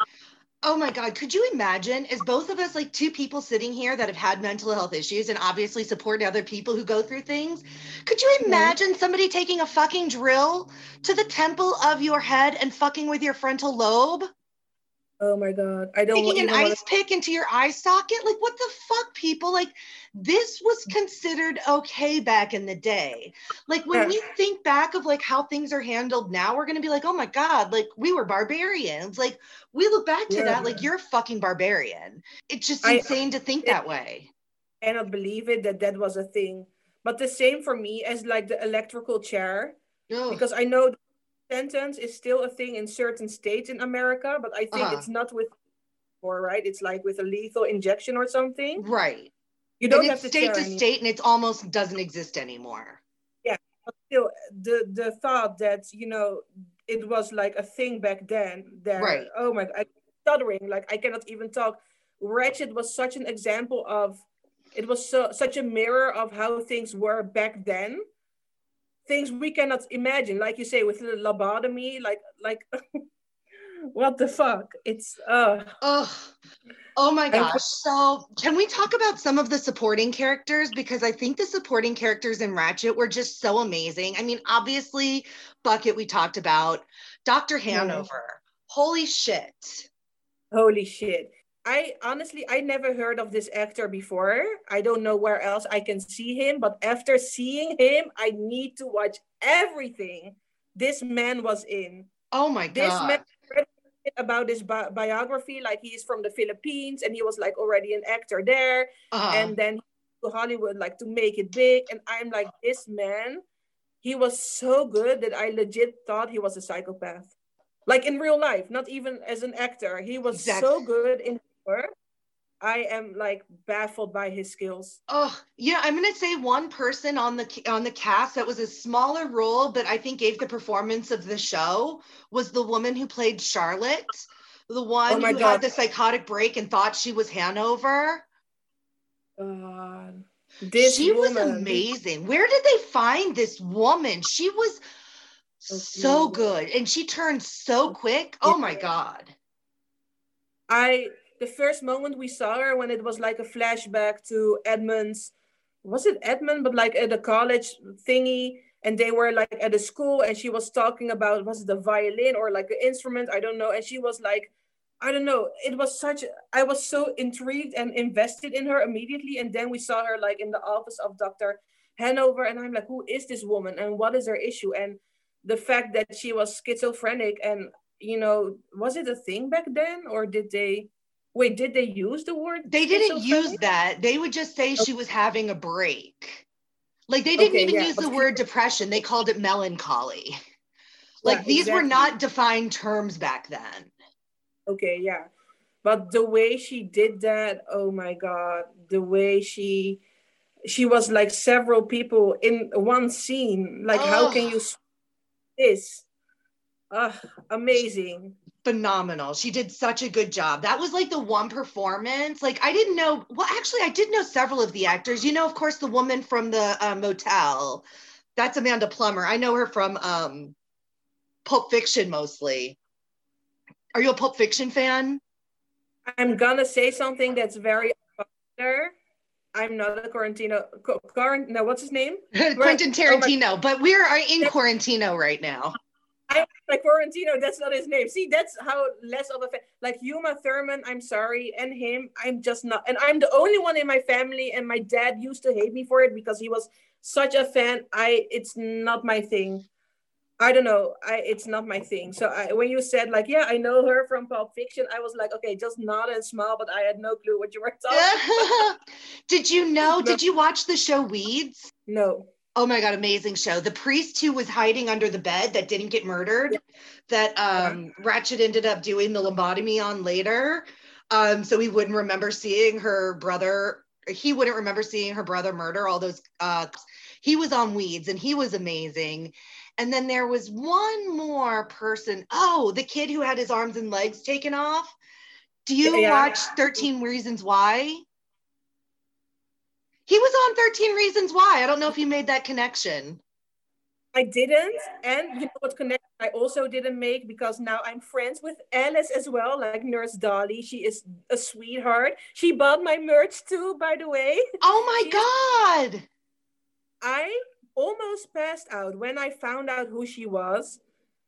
Oh my God. Could you imagine, as both of us, like two people sitting here that have had mental health issues and obviously support other people who go through things? Could you imagine somebody taking a fucking drill to the temple of your head and fucking with your frontal lobe? Oh my God. I don't taking an ice pick into your eye socket like what the fuck people like this was considered okay back in the day like when Yeah. we think back of like how things are handled now we're going to be like oh my god like we were barbarians like we look back to Yeah. that like you're a fucking barbarian it's just I- insane to think that way cannot believe it that that was a thing. But the same for me as like the electrical chair, Ugh. because I know sentence is still a thing in certain states in America, but I think Uh-huh. it's not with, or right, it's like with a lethal injection or something. right You don't have to state to anymore. state and it's almost doesn't exist anymore Yeah, But still, the the thought that you know it was like a thing back then. That Right. oh my, I'm stuttering like I cannot even talk. Ratched was such an example of it was so such a mirror of how things were back then. Things we cannot imagine, like you say, with the lobotomy, like like what the fuck? It's uh Oh, oh my gosh. So, can we talk about some of the supporting characters? Because I think the supporting characters in Ratched were just so amazing. I mean, obviously, Bucket, we talked about, Dr. Hanover. Holy shit. Holy shit. I honestly, I never heard of this actor before. I don't know where else I can see him, but after seeing him, I need to watch everything this man was in. Oh my God. This man about his bi- biography, like he's from the Philippines and he was like already an actor there, Uh-huh. and then to Hollywood like to make it big. And I'm like, this man, he was so good that I legit thought he was a psychopath. Like in real life, not even as an actor. He was Exactly. so good in I am like baffled by his skills. Oh, yeah, I'm gonna say one person on the on the cast that was a smaller role, but I think gave the performance of the show was the woman who played Charlotte, the one Oh who God. had the psychotic break and thought she was Hanover. God. This she was amazing. Where did they find this woman? She was oh, So so good and she turned so quick. Oh my god. I the first moment we saw her when it was like a flashback to Edmund's was it Edmund but like at a college thingy and they were like at a school and she was talking about was it a violin or like an instrument? I don't know. And she was like I don't know. It was such I was so intrigued and invested in her immediately. And then we saw her like in the office of Dr. Hanover and I'm like who is this woman and what is her issue? And the fact that she was schizophrenic and you know was it a thing back then or did they Wait, did they use the word? They didn't use that. They would just say she was having a break. Like they didn't Okay, even yeah, use the but- word depression. They called it melancholy. Like Yeah, these were not defined terms back then. Okay, yeah. But the way she did that, oh my god, the way she she was like several people in one scene. Like how can you this? Ah, amazing. phenomenal. She did such a good job. That was like the one performance. Like I didn't know. Well, actually, I did know several of the actors. You know, of course, the woman from the uh, motel. That's Amanda Plummer. I know her from um, Pulp Fiction mostly. Are you a Pulp Fiction fan? I'm gonna say something that's very unpopular. I'm not a Quarantino. Quarant- no, what's his name? Quentin oh Tarantino. but we are in Quarantino right now. Like Quarantino. That's not his name. See, that's how less of a fan. Like Uma Thurman, I'm sorry, and him, I'm just not. And I'm the only one in my family, and my dad used to hate me for it because he was such a fan. I, it's not my thing. I don't know. I, it's not my thing. So I, when you said like, yeah, I know her from Pulp Fiction, I was like, okay, just nod and smile, but I had no clue what you were talking. did you know? No. Did you watch the show Weeds? No. Oh my god, amazing show. The priest who was hiding under the bed that didn't get murdered, that um Ratched ended up doing the lobotomy on later. Um, so he wouldn't remember seeing her brother, he wouldn't remember seeing her brother murder all those uh he was on weeds and he was amazing. And then there was one more person. Oh, the kid who had his arms and legs taken off. Do you Yeah. watch 13 Reasons Why? He was on 13 Reasons Why. I don't know if you made that connection. I didn't. And you know what connection I also didn't make because now I'm friends with Alice as well, like Nurse Dolly. She is a sweetheart. She bought my merch too, by the way. Oh my She's- God. I almost passed out when I found out who she was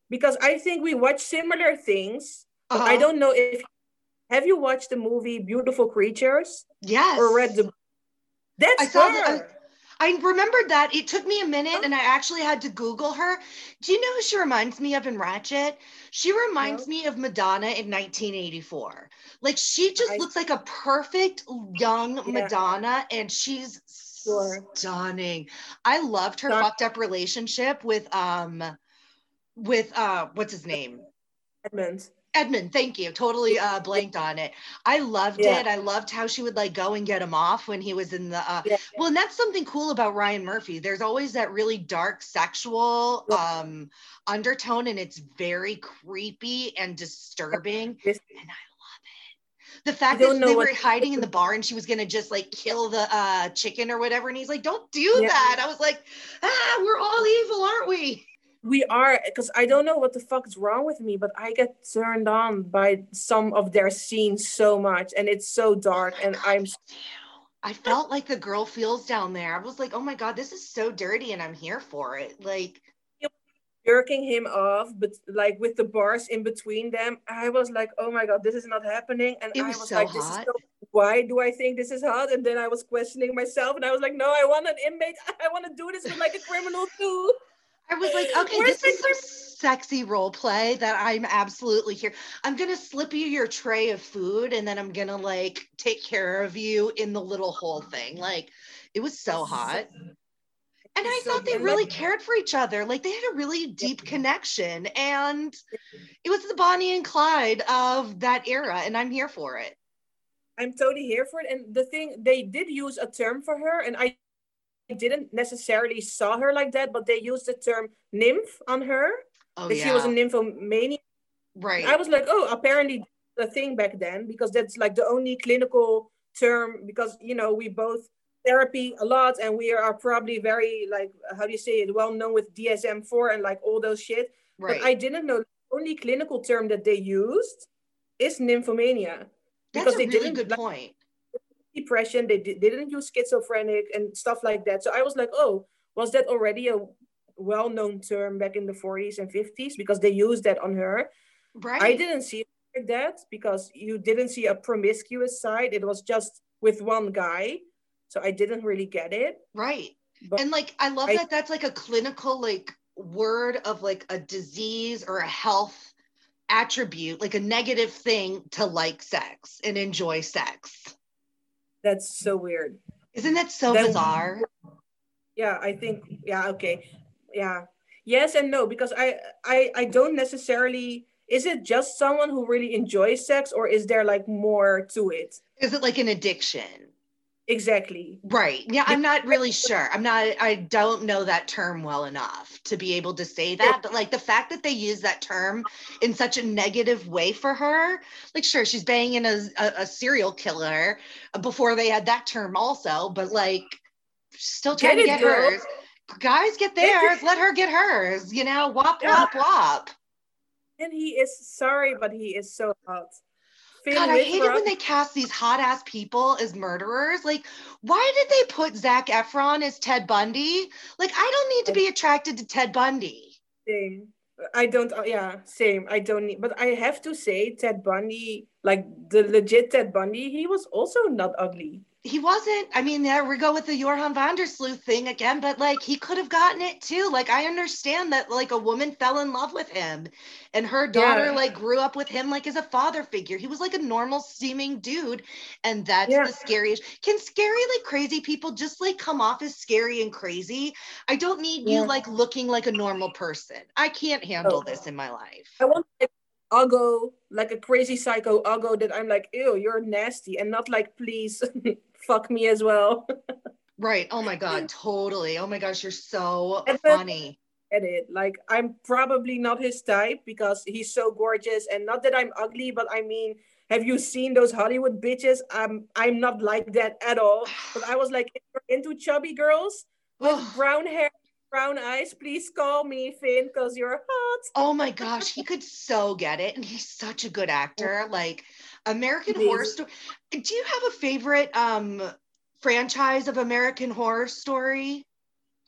because I think we watch similar things. I Uh-huh. don't know if have you watched the movie Beautiful Creatures Yes. or read the That's I saw her. the- I remembered that. It took me a minute and I actually had to Google her. Do you know who she reminds me of in Ratched? She reminds No. me of Madonna in 1984. Like she just I- looks like a perfect young Yeah. Madonna and she's Sure. stunning. I loved her fucked up relationship with um with uh what's his name? Edmund. Edmund, thank you. Totally uh blanked on it. I loved Yeah. it. I loved how she would like go and get him off when he was in the uh Yeah. well, and that's something cool about Ryan Murphy. There's always that really dark sexual um undertone and it's very creepy and disturbing. And I love it. The fact that they were hiding in the bar and she was gonna just like kill the uh chicken or whatever, and he's like, Don't do Yeah. that. I was like, ah, we're all evil, aren't we? We are because I don't know what the fuck is wrong with me, but I get turned on by some of their scenes so much, and it's so dark, and I'm I felt like the girl feels down there. I was like, oh my God, this is so dirty and I'm here for it. Like, jerking him off, but like with the bars in between them, I was like, oh my god, this is not happening, and It I was was so like, this is so. Why do I think this is hot? And then I was questioning myself, and I was like, no, I want an inmate. I want to do this with like a criminal too. I was like, okay, Where's this is some sexy role play that I'm absolutely here. I'm going to slip you your tray of food and then I'm going to like take care of you in the little hole thing. Like, it was so hot. And I thought they really cared for each other. Like they had a really deep connection. And it was the Bonnie and Clyde of that era. And I'm here for it. I'm totally here for it. And the thing, they did use a term for her, and I didn't necessarily saw her like that, but they used the term nymph on her. Oh, that yeah. she was a nymphomaniac. right. I was like, oh, apparently the thing back then, because that's like the only clinical term, because, you know, we both therapy a lot and we are probably very, like, how do you say it, well known with DSM 4 and like all those shit. right. But I didn't know the only clinical term that they used is nymphomania. That's because a they really didn't good like- point. Depression, they, they didn't use schizophrenic and stuff like that. So I was like, oh, was that already a well known term back in the 40s and 50s? Because they used that on her. Right. I didn't see like that because you didn't see a promiscuous side. It was just with one guy. So I didn't really get it. Right. But and like I love I- that that's like a clinical like word of like a disease or a health attribute, like a negative thing to like sex and enjoy sex. That's so weird. Isn't that so That- bizarre? Yeah, I think yeah, okay. Yeah. Yes and no because I I I don't necessarily is it just someone who really enjoys sex or is there like more to it? Is it like an addiction? Exactly. Right. Yeah, I'm not really sure. I'm not, I don't know that term well enough to be able to say that. But like the fact that they use that term in such a negative way for her, like, sure, she's banging a, a, a serial killer before they had that term also, but like, still trying Get to get girl. hers. Guys, get Get theirs. Let her get hers. You know, wop, Yeah. wop, wop. And he is sorry, but he is so hot. Finn God, I hate it when they cast these hot ass people as murderers. Like, why did they put Zac Efron as Ted Bundy? Like, I don't need to be attracted to Ted Bundy. Same. I don't. uh, Yeah, same. I don't need. But I have to say, Ted Bundy, like the legit Ted Bundy, he was also not ugly. He wasn't. I mean, there we go with the Joran van der Sloot thing again, but like he could have gotten it too. Like I understand that like a woman fell in love with him and her daughter Yeah. like grew up with him like as a father figure. He was like a normal seeming dude. And that's Yeah. the scariest. Can scary like crazy people just like come off as scary and crazy? I don't need you like looking like a normal person. I can't handle Oh. this in my life. I want like go like a crazy psycho I'll go that I'm like, ew, you're nasty, and not like, please fuck me as well. Right. Oh my God. Totally. Oh my gosh. You're so And funny. Get it? Like I'm probably not his type because he's so gorgeous, and not that I'm ugly, but I mean, have you seen those Hollywood bitches? I'm I'm not like that at all. But I was like, into chubby girls with brown hair, brown eyes, please call me Finn because you're hot. Oh my gosh, he could so get it. And he's such a good actor. Like American Amazing. Horror Story. Do you have a favorite um franchise of American Horror Story?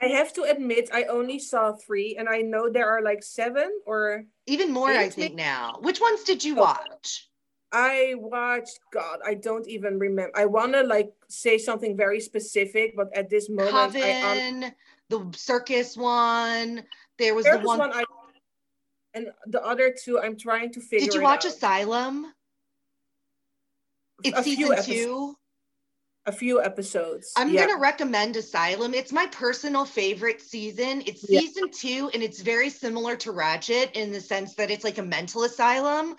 I have to admit, I only saw three, and I know there are like seven or Even more, I think now. Which ones did you Oh. watch? I watched. God, I don't even remember. I want to like say something very specific, but at this moment, I the circus one. There was the one. one I and the other two I'm trying to figure. did you watch out. Asylum? It's A few season episodes. two. a few episodes? I'm yeah. gonna recommend Asylum. It's my personal favorite season. It's Yeah. season two, and it's very similar to Ratched in the sense that it's like a mental asylum.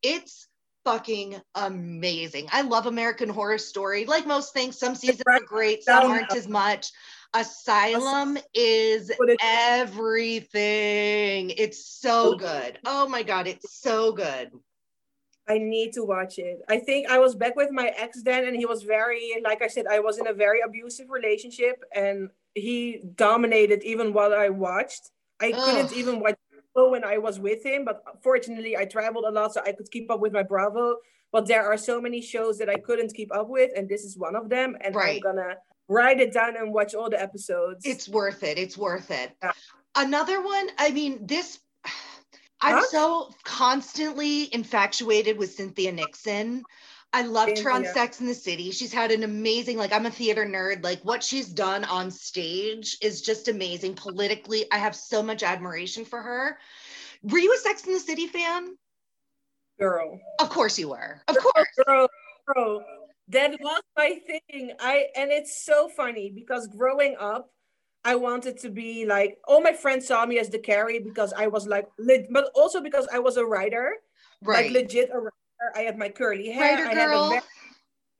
It's fucking amazing. I love American Horror Story. Like most things, some seasons are great, some aren't as much. Asylum is everything. It's so good. Oh my god, it's so good. I need to watch it. I think I was back with my ex then, and he was very, like I said, I was in a very abusive relationship, and he dominated even while I watched. I couldn't even watch when I was with him, but fortunately, I traveled a lot, so I could keep up with my Bravo. But there are so many shows that I couldn't keep up with, and this is one of them. And I'm gonna write it down and watch all the episodes. It's worth it. It's worth it. Yeah. Another one, I mean, this I'm Huh? so constantly infatuated with Cynthia Nixon. I loved her on Sex in the City. She's had an amazing, like, I'm a theater nerd. Like, what she's done on stage is just amazing. Politically, I have so much admiration for her. Were you a Sex in the City fan? girl. Of course you were. Of course. Bro, bro, that was my thing. I and it's so funny because growing up, I wanted to be like all my friends saw me as the Carrie because I was like, lit, but also because I was a writer, Right. like legit a writer. I had my curly hair. Writer I had a girl. very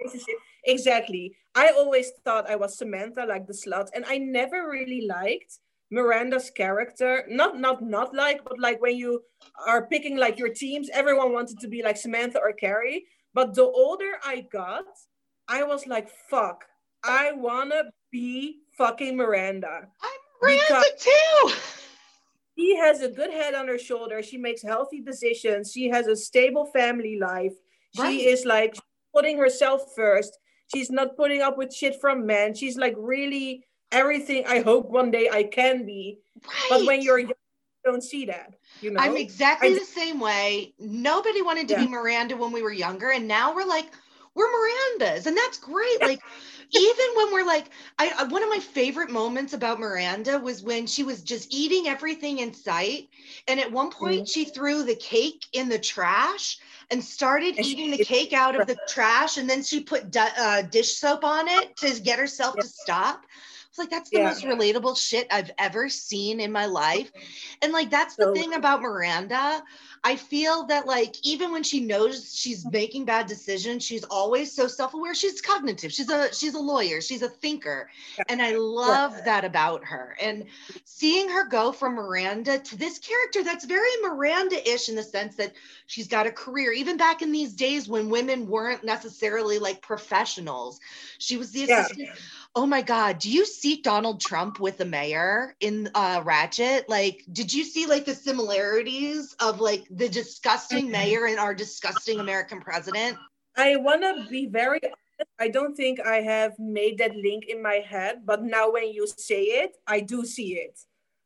relationship. Exactly. I always thought I was Samantha, like the slut, and I never really liked Miranda's character. Not not not like, but like when you are picking like your teams, everyone wanted to be like Samantha or Carrie. But the older I got, I was like, fuck, I wanna be fucking Miranda. I'm Miranda too. She has a good head on her shoulder. She makes healthy decisions. She has a stable family life. She Right. is like putting herself first. She's not putting up with shit from men. She's like really everything I hope one day I can be. Right. But when you're young, you don't see that. You know? I'm exactly I the same way. Nobody wanted to Yeah. be Miranda when we were younger, and now we're like, we're Miranda's, and that's great. Like, even when we're like, I I- one of my favorite moments about Miranda was when she was just eating everything in sight, and at one point she threw the cake in the trash and started And eating the cake out of the trash, and then she put di- uh, dish soap on it to get herself to stop. Like that's the Yeah. most relatable shit I've ever seen in my life. And like that's the So- thing about Miranda. I feel that like even when she knows she's mm-hmm. making bad decisions, she's always so self-aware. She's cognitive. She's a she's a lawyer. She's a thinker. And I love that about her. And seeing her go from Miranda to this character that's very Miranda-ish in the sense that she's got a career. Even back in these days when women weren't necessarily like professionals, she was the Yeah. Oh my God. Do you see Donald Trump with the mayor in uh, Ratched? Like, did you see like the similarities of like the disgusting Mhm. mayor and our disgusting American president? I want to be very honest. I don't think I have made that link in my head, but now when you say it, I do see it.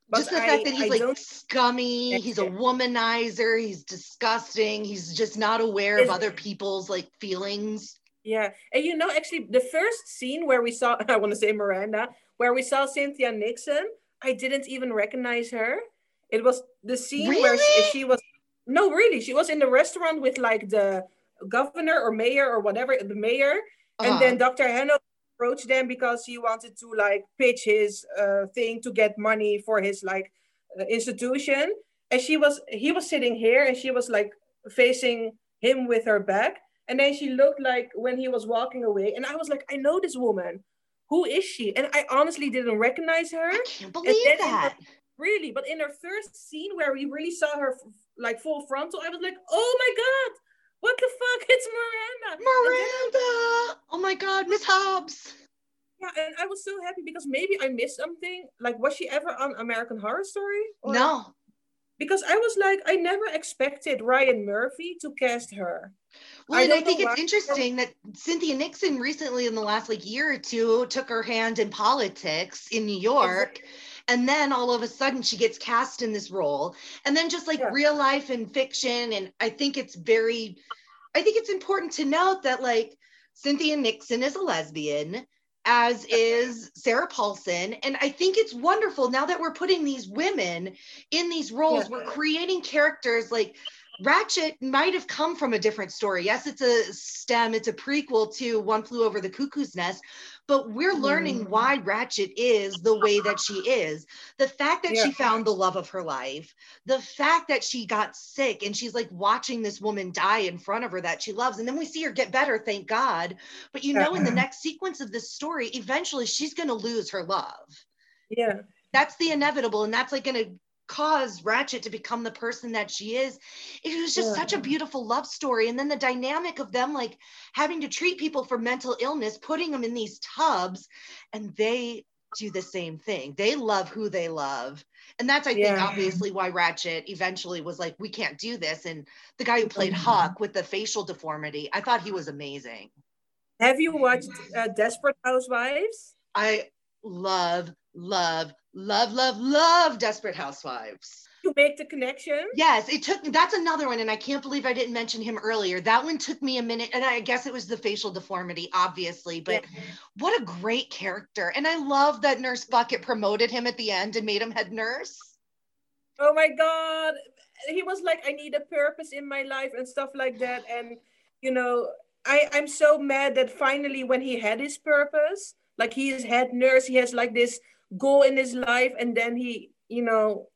But just the I, fact that he's I like scummy, he's a womanizer, he's disgusting, he's just not aware of other people's like feelings. Yeah, and you know, actually, the first scene where we saw, I want to say Miranda, where we saw Cynthia Nixon, I didn't even recognize her. It was the scene where she, she was, no, really, she was in the restaurant with like the governor or mayor or whatever, the mayor, and Uh-huh. then Dr. Hanno approached them because he wanted to like pitch his uh, thing to get money for his like uh, institution. And she was, he was sitting here and she was like facing him with her back. And then she looked like when he was walking away. And I was like, I know this woman. Who is she? And I honestly didn't recognize her. I can't believe that. Really. But in her first scene where we really saw her f- like full frontal, I was like, oh my God, what the fuck? It's Miranda. Miranda! Oh my God, Miss Hobbes. Yeah, and I was so happy because maybe I missed something. Like, was she ever on American Horror Story? Or- No, Because I was like, I never expected Ryan Murphy to cast her. Well, I and I think it's interesting that Cynthia Nixon recently, in the last like year or two, took her hand in politics in New York. And then all of a sudden she gets cast in this role. And then just like Yeah. real life and fiction. And I think it's very, I think it's important to note that like Cynthia Nixon is a lesbian, as is Sarah Paulson. And I think it's wonderful now that we're putting these women in these roles, Yeah. we're creating characters like Ratched might have come from a different story. Yes, it's a stem, it's a prequel to One Flew Over the Cuckoo's Nest, but we're learning Mhm. why Ratched is the way that she is. The fact that she found the love of her life, the fact that she got sick and she's like watching this woman die in front of her that she loves. And then we see her get better, thank God. But you know, in the next sequence of this story, eventually she's going to lose her love Yeah. that's the inevitable and that's like going to cause ratched to become the person that she is it was just Yeah. such a beautiful love story and then the dynamic of them like having to treat people for mental illness putting them in these tubs and they do the same thing they love who they love and that's i think obviously why ratched eventually was like we can't do this and the guy who played Mhm. huck with the facial deformity i thought he was amazing Have you watched uh, Desperate Housewives? i love love love love love desperate housewives To make the connection? Yes, it took that's another one, and I can't believe I didn't mention him earlier. That one took me a minute, and I guess it was the facial deformity, obviously, but what a great character. And I love that Nurse Bucket promoted him at the end and made him head nurse. Oh my God. He was like, I need a purpose in my life and stuff like that. And, you know, I, I'm so mad that finally, when he had his purpose, like he is head nurse, he has like this goal in his life, and then he, you know,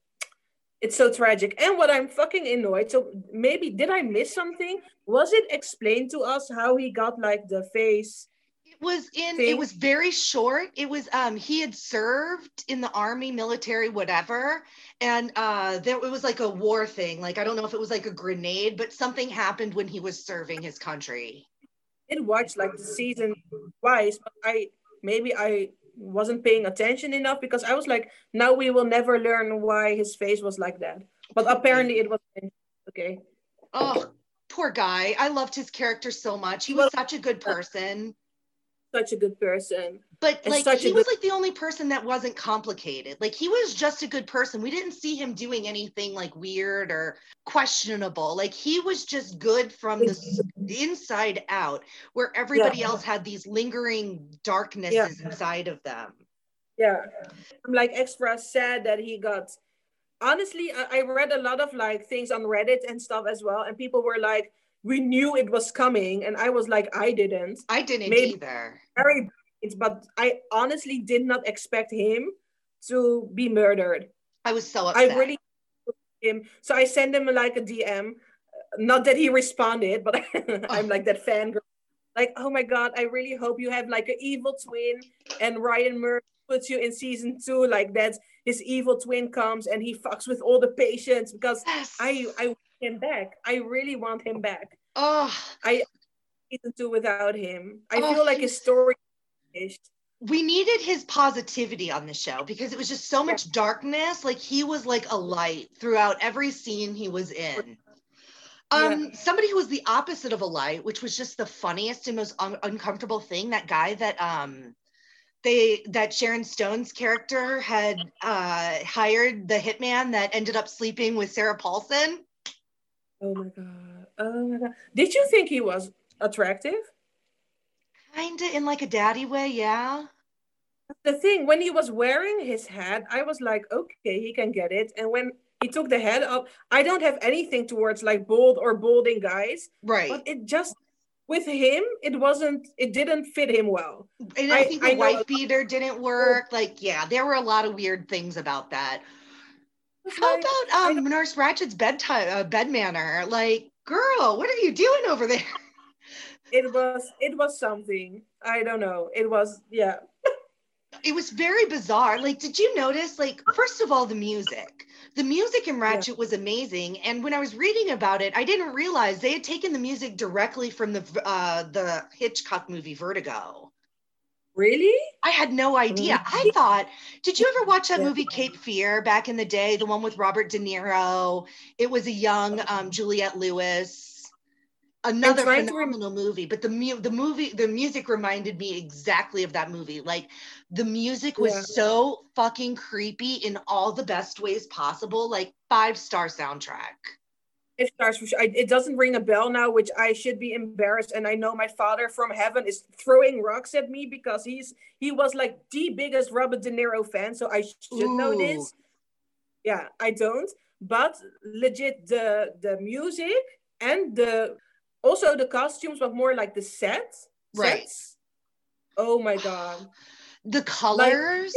it's so tragic. And what I'm fucking annoyed, so maybe did I miss something? Was it explained to us how he got like the face? It was in See? it was very short. It was um he had served in the army, military, whatever. And uh there it was like a war thing. Like I don't know if it was like a grenade, but something happened when he was serving his country. I did watch like the season twice, but I maybe I wasn't paying attention enough because I was like, now we will never learn why his face was like that. But apparently it was okay. Oh, poor guy. I loved his character so much. He was Well- such a good person. such a good person. But And like he was good- like the only person that wasn't complicated. Like he was just a good person. We didn't see him doing anything like weird or questionable. Like he was just good from the inside out, where everybody else had these lingering darknesses inside of them. Yeah. I'm like extra said that he got honestly, I, I read a lot of like things on Reddit and stuff as well, and people were like, we knew it was coming, and I was like, I didn't. I didn't Maybe- either. Very but I honestly did not expect him to be murdered. I was so upset. I really him. So I sent him like a DM. Not that he responded, but I'm oh. like that fangirl. Like, oh my god, I really hope you have like an evil twin, and Ryan Murphy puts you in season two like that. His evil twin comes and he fucks with all the patients because Yes. I I want him back. I really want him back. oh I Season two without him, I Oh, feel like his story finished. we needed his positivity on the show because it was just so much darkness. Like he was like a light throughout every scene he was in. Um, somebody who was the opposite of a light, which was just the funniest and most un- uncomfortable thing. That guy that um, they that Sharon Stone's character had uh hired the hitman that ended up sleeping with Sarah Paulson. Oh my god. Oh my god. Did you think he was attractive? Kinda in like a daddy way, yeah. the thing when he was wearing his hat i was like okay he can get it and when he took the head up i don't have anything towards like bald or balding guys Right. but it just with him it wasn't it didn't fit him well And I, I- think I the know- wife beater didn't work. Like, yeah, there were a lot of weird things about that. How about I um Nurse Ratched's bedtime uh, bed manner? Like, girl, what are you doing over there? it was it was something i don't know it was yeah It was very bizarre. Like, did you notice? Like, first of all, the music. The music in Ratched was amazing, and when I was reading about it, I didn't realize they had taken the music directly from the uh, the Hitchcock movie Vertigo. really I had no idea. I thought, did you ever watch that Yeah. movie Cape Fear back in the day, the one with Robert De Niro? It was a young um, Juliette Lewis. Another trying to rem- phenomenal movie, but the mu- the movie the music reminded me exactly of that movie. Like the music was Yeah. so fucking creepy in all the best ways possible. Like five star soundtrack. it starts. I, it doesn't ring a bell now which i should be embarrassed and i know my father from heaven is throwing rocks at me because he's he was like the biggest robert de niro fan so i should know this yeah i don't but legit the the music and the also the costumes but more like the set Right. sets. oh my god. The colors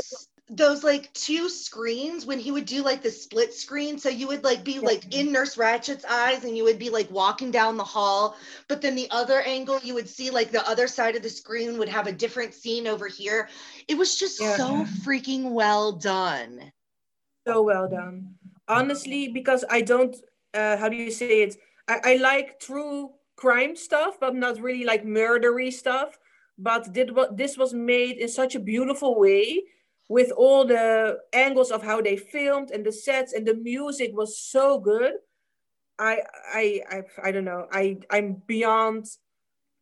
those like two screens when he would do like the split screen so you would like be like in nurse ratched's eyes and you would be like walking down the hall but then the other angle you would see like the other side of the screen would have a different scene over here. It was just Yeah. so freaking well done. So well done. Honestly because i don't uh how do you say it? I, I like true crime stuff but not really like murdery stuff. But did what this was made in such a beautiful way with all the angles of how they filmed and the sets and the music was so good. I i i, I don't know. I i'm beyond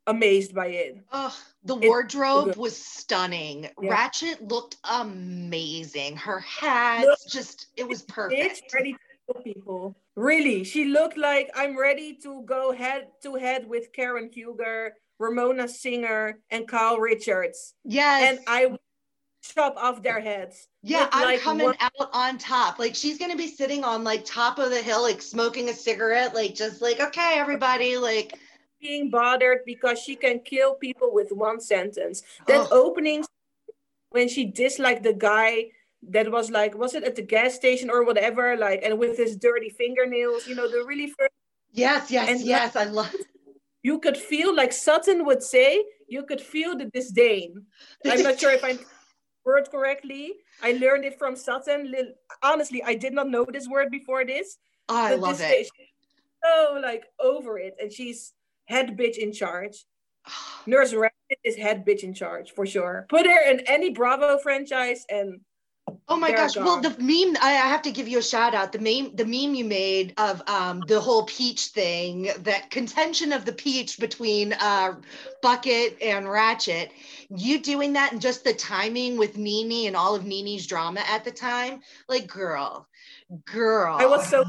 amazed by it. Ugh, the wardrobe was stunning. Yeah. ratched looked amazing. Her hats just it was perfect. It's ready to kill people. Really, she looked like I'm ready to go head to head with Karen Huger, Ramona Singer, and Kyle Richards, yes and I chop off their heads. Yeah, I'm like, coming one- out on top. Like she's gonna be sitting on like top of the hill, like smoking a cigarette, like just like, okay, everybody, like being bothered because she can kill people with one sentence. That Ugh. Oh. opening when she disliked the guy that was like, was it at the gas station or whatever, like, and with his dirty fingernails, you know, the really first yes, yes, And yes. I love you could feel like Sutton would say, you could feel the disdain. I'm not sure if I word correctly. I learned it from Sutton. Honestly, I did not know this word before this. I love it. So like over it, and she's head bitch in charge. Nurse Ratched is head bitch in charge for sure. Put her in any Bravo franchise, and Oh my They're gosh! Well, the meme I I have to give you a shout out. The meme, the meme you made of um, the whole peach thing, that contention of the peach between uh, Bucket and Ratched. You doing that and just the timing with NeNe and all of NeNe's drama at the time, like girl, girl. I was so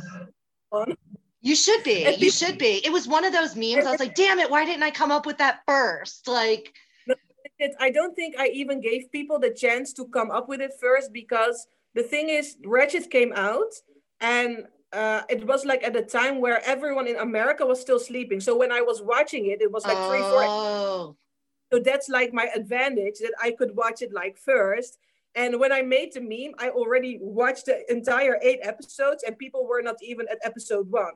You should be. You should be. It was one of those memes. I was like, damn it, why didn't I come up with that first? Like, it, I don't think I even gave people the chance to come up with it first because the thing is, Ratched came out and uh, it was like at a time where everyone in America was still sleeping. So when I was watching it, it was like three, four. oh, So that's like my advantage that I could watch it like first. And when I made the meme, I already watched the entire eight episodes and people were not even at episode one.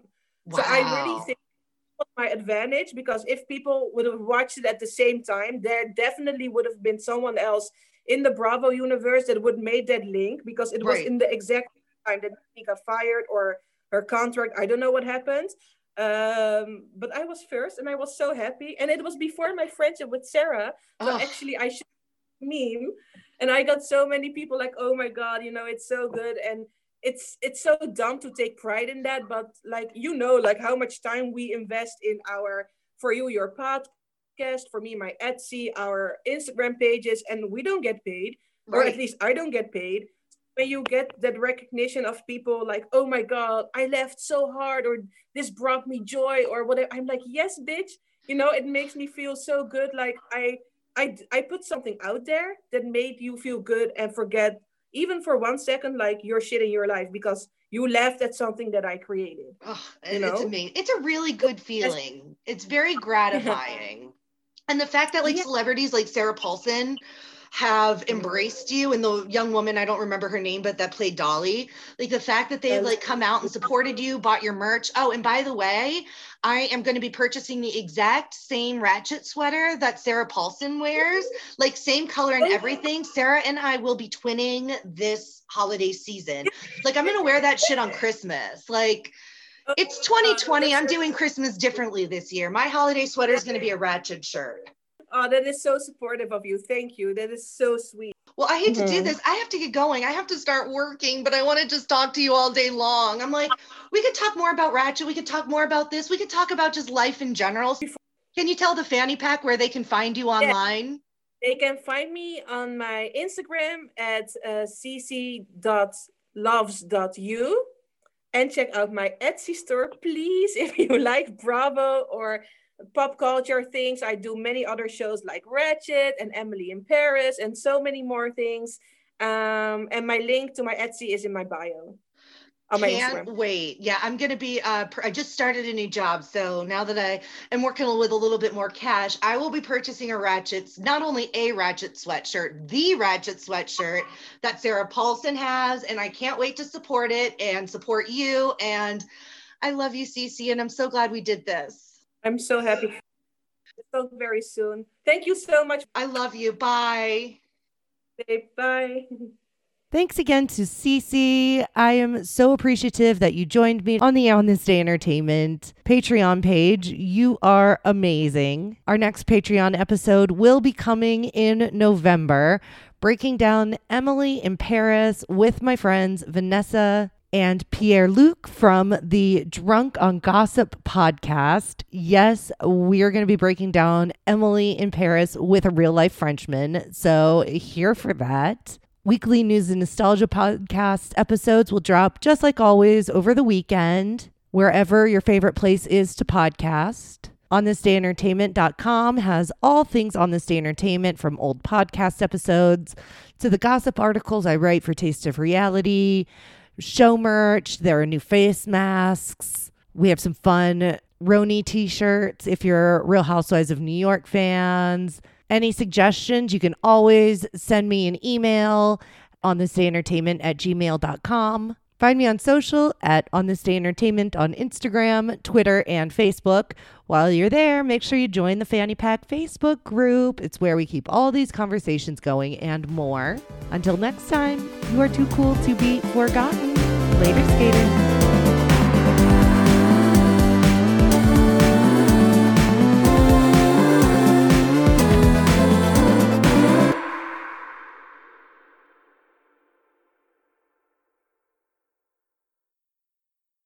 wow. So I really think my advantage because if people would have watched it at the same time, there definitely would have been someone else in the Bravo universe that would made that link because it was Right. in the exact time that he got fired or her contract. I don't know what happened. Um, but I was first and I was so happy. And it was before my friendship with Sarah. So actually I should meme and I got so many people like, oh my God, you know, it's so good. And it's it's so dumb to take pride in that but like you know like how much time we invest in our for you your podcast for me my etsy our instagram pages and we don't get paid or at least i don't get paid. When you get that recognition of people like oh my god i left so hard or this brought me joy or whatever i'm like yes bitch. You know it makes me feel so good like i i i put something out there that made you feel good and forget even for one second like your shit in your life because you laughed at something that i created Ugh, you it- it's amazing. It's a really good feeling. It's very gratifying. and the fact that like Yeah. celebrities like Sarah Paulson have mm-hmm. embraced you and the young woman, I don't remember her name, but that played Dolly, like the fact that they've like come out and supported you, bought your merch. Oh, and by the way, I am going to be purchasing the exact same ratched sweater that Sarah Paulson wears, like same color and Oh. everything. Sarah and I will be twinning this holiday season. Like I'm going to wear that shit on Christmas. Like oh, it's 2020. I'm doing Christmas differently this year. My holiday sweater is going to be a ratched shirt. oh that is so supportive of you thank you that is so sweet Well, I hate to do Mhm. this. I have to get going. I have to start working, but I want to just talk to you all day long. I'm like, we could talk more about Ratched. We could talk more about this. We could talk about just life in general. Can you tell the fanny pack where they can find you online? they can find me on my instagram at uh, cc.loves.u and check out my etsy store please if you like bravo or pop culture things i do many other shows like ratched and emily in paris and so many more things um, and my link to my etsy is in my bio on my Can't instagram wait. Yeah, I'm gonna be. Uh, I just started a new job, so now that I am working with a little bit more cash, I will be purchasing a Ratched, not only a Ratched sweatshirt, the Ratched sweatshirt that Sarah Paulson has, and I can't wait to support it and support you. And I love you, Cece, and I'm so glad we did this. I'm so happy so very soon thank you so much I love you. Bye. babe. bye Thanks again to Cece. I am so appreciative that you joined me on the On This Day Entertainment Patreon page. You are amazing. Our next Patreon episode will be coming in November, breaking down Emily in Paris with my friends Vanessa and Pierre Luc from the Drunk on Gossip podcast. Yes, we are going to be breaking down Emily in Paris with a real life Frenchman. So, here for that. Weekly news and nostalgia podcast episodes will drop just like always over the weekend, wherever your favorite place is to podcast. On this day entertainment.com has all things on this day entertainment from old podcast episodes to the gossip articles I write for Taste of Reality, show merch, there are new face masks. We have some fun Roni t-shirts if you're Real Housewives of New York fans. Any suggestions, you can always send me an email on this day entertainment at gmail.com. Find me on social at On This Day Entertainment on Instagram, Twitter, and Facebook. While you're there, make sure you join the Fanny Pack Facebook group. It's where we keep all these conversations going and more. Until next time, you are too cool to be forgotten. Later, skaters.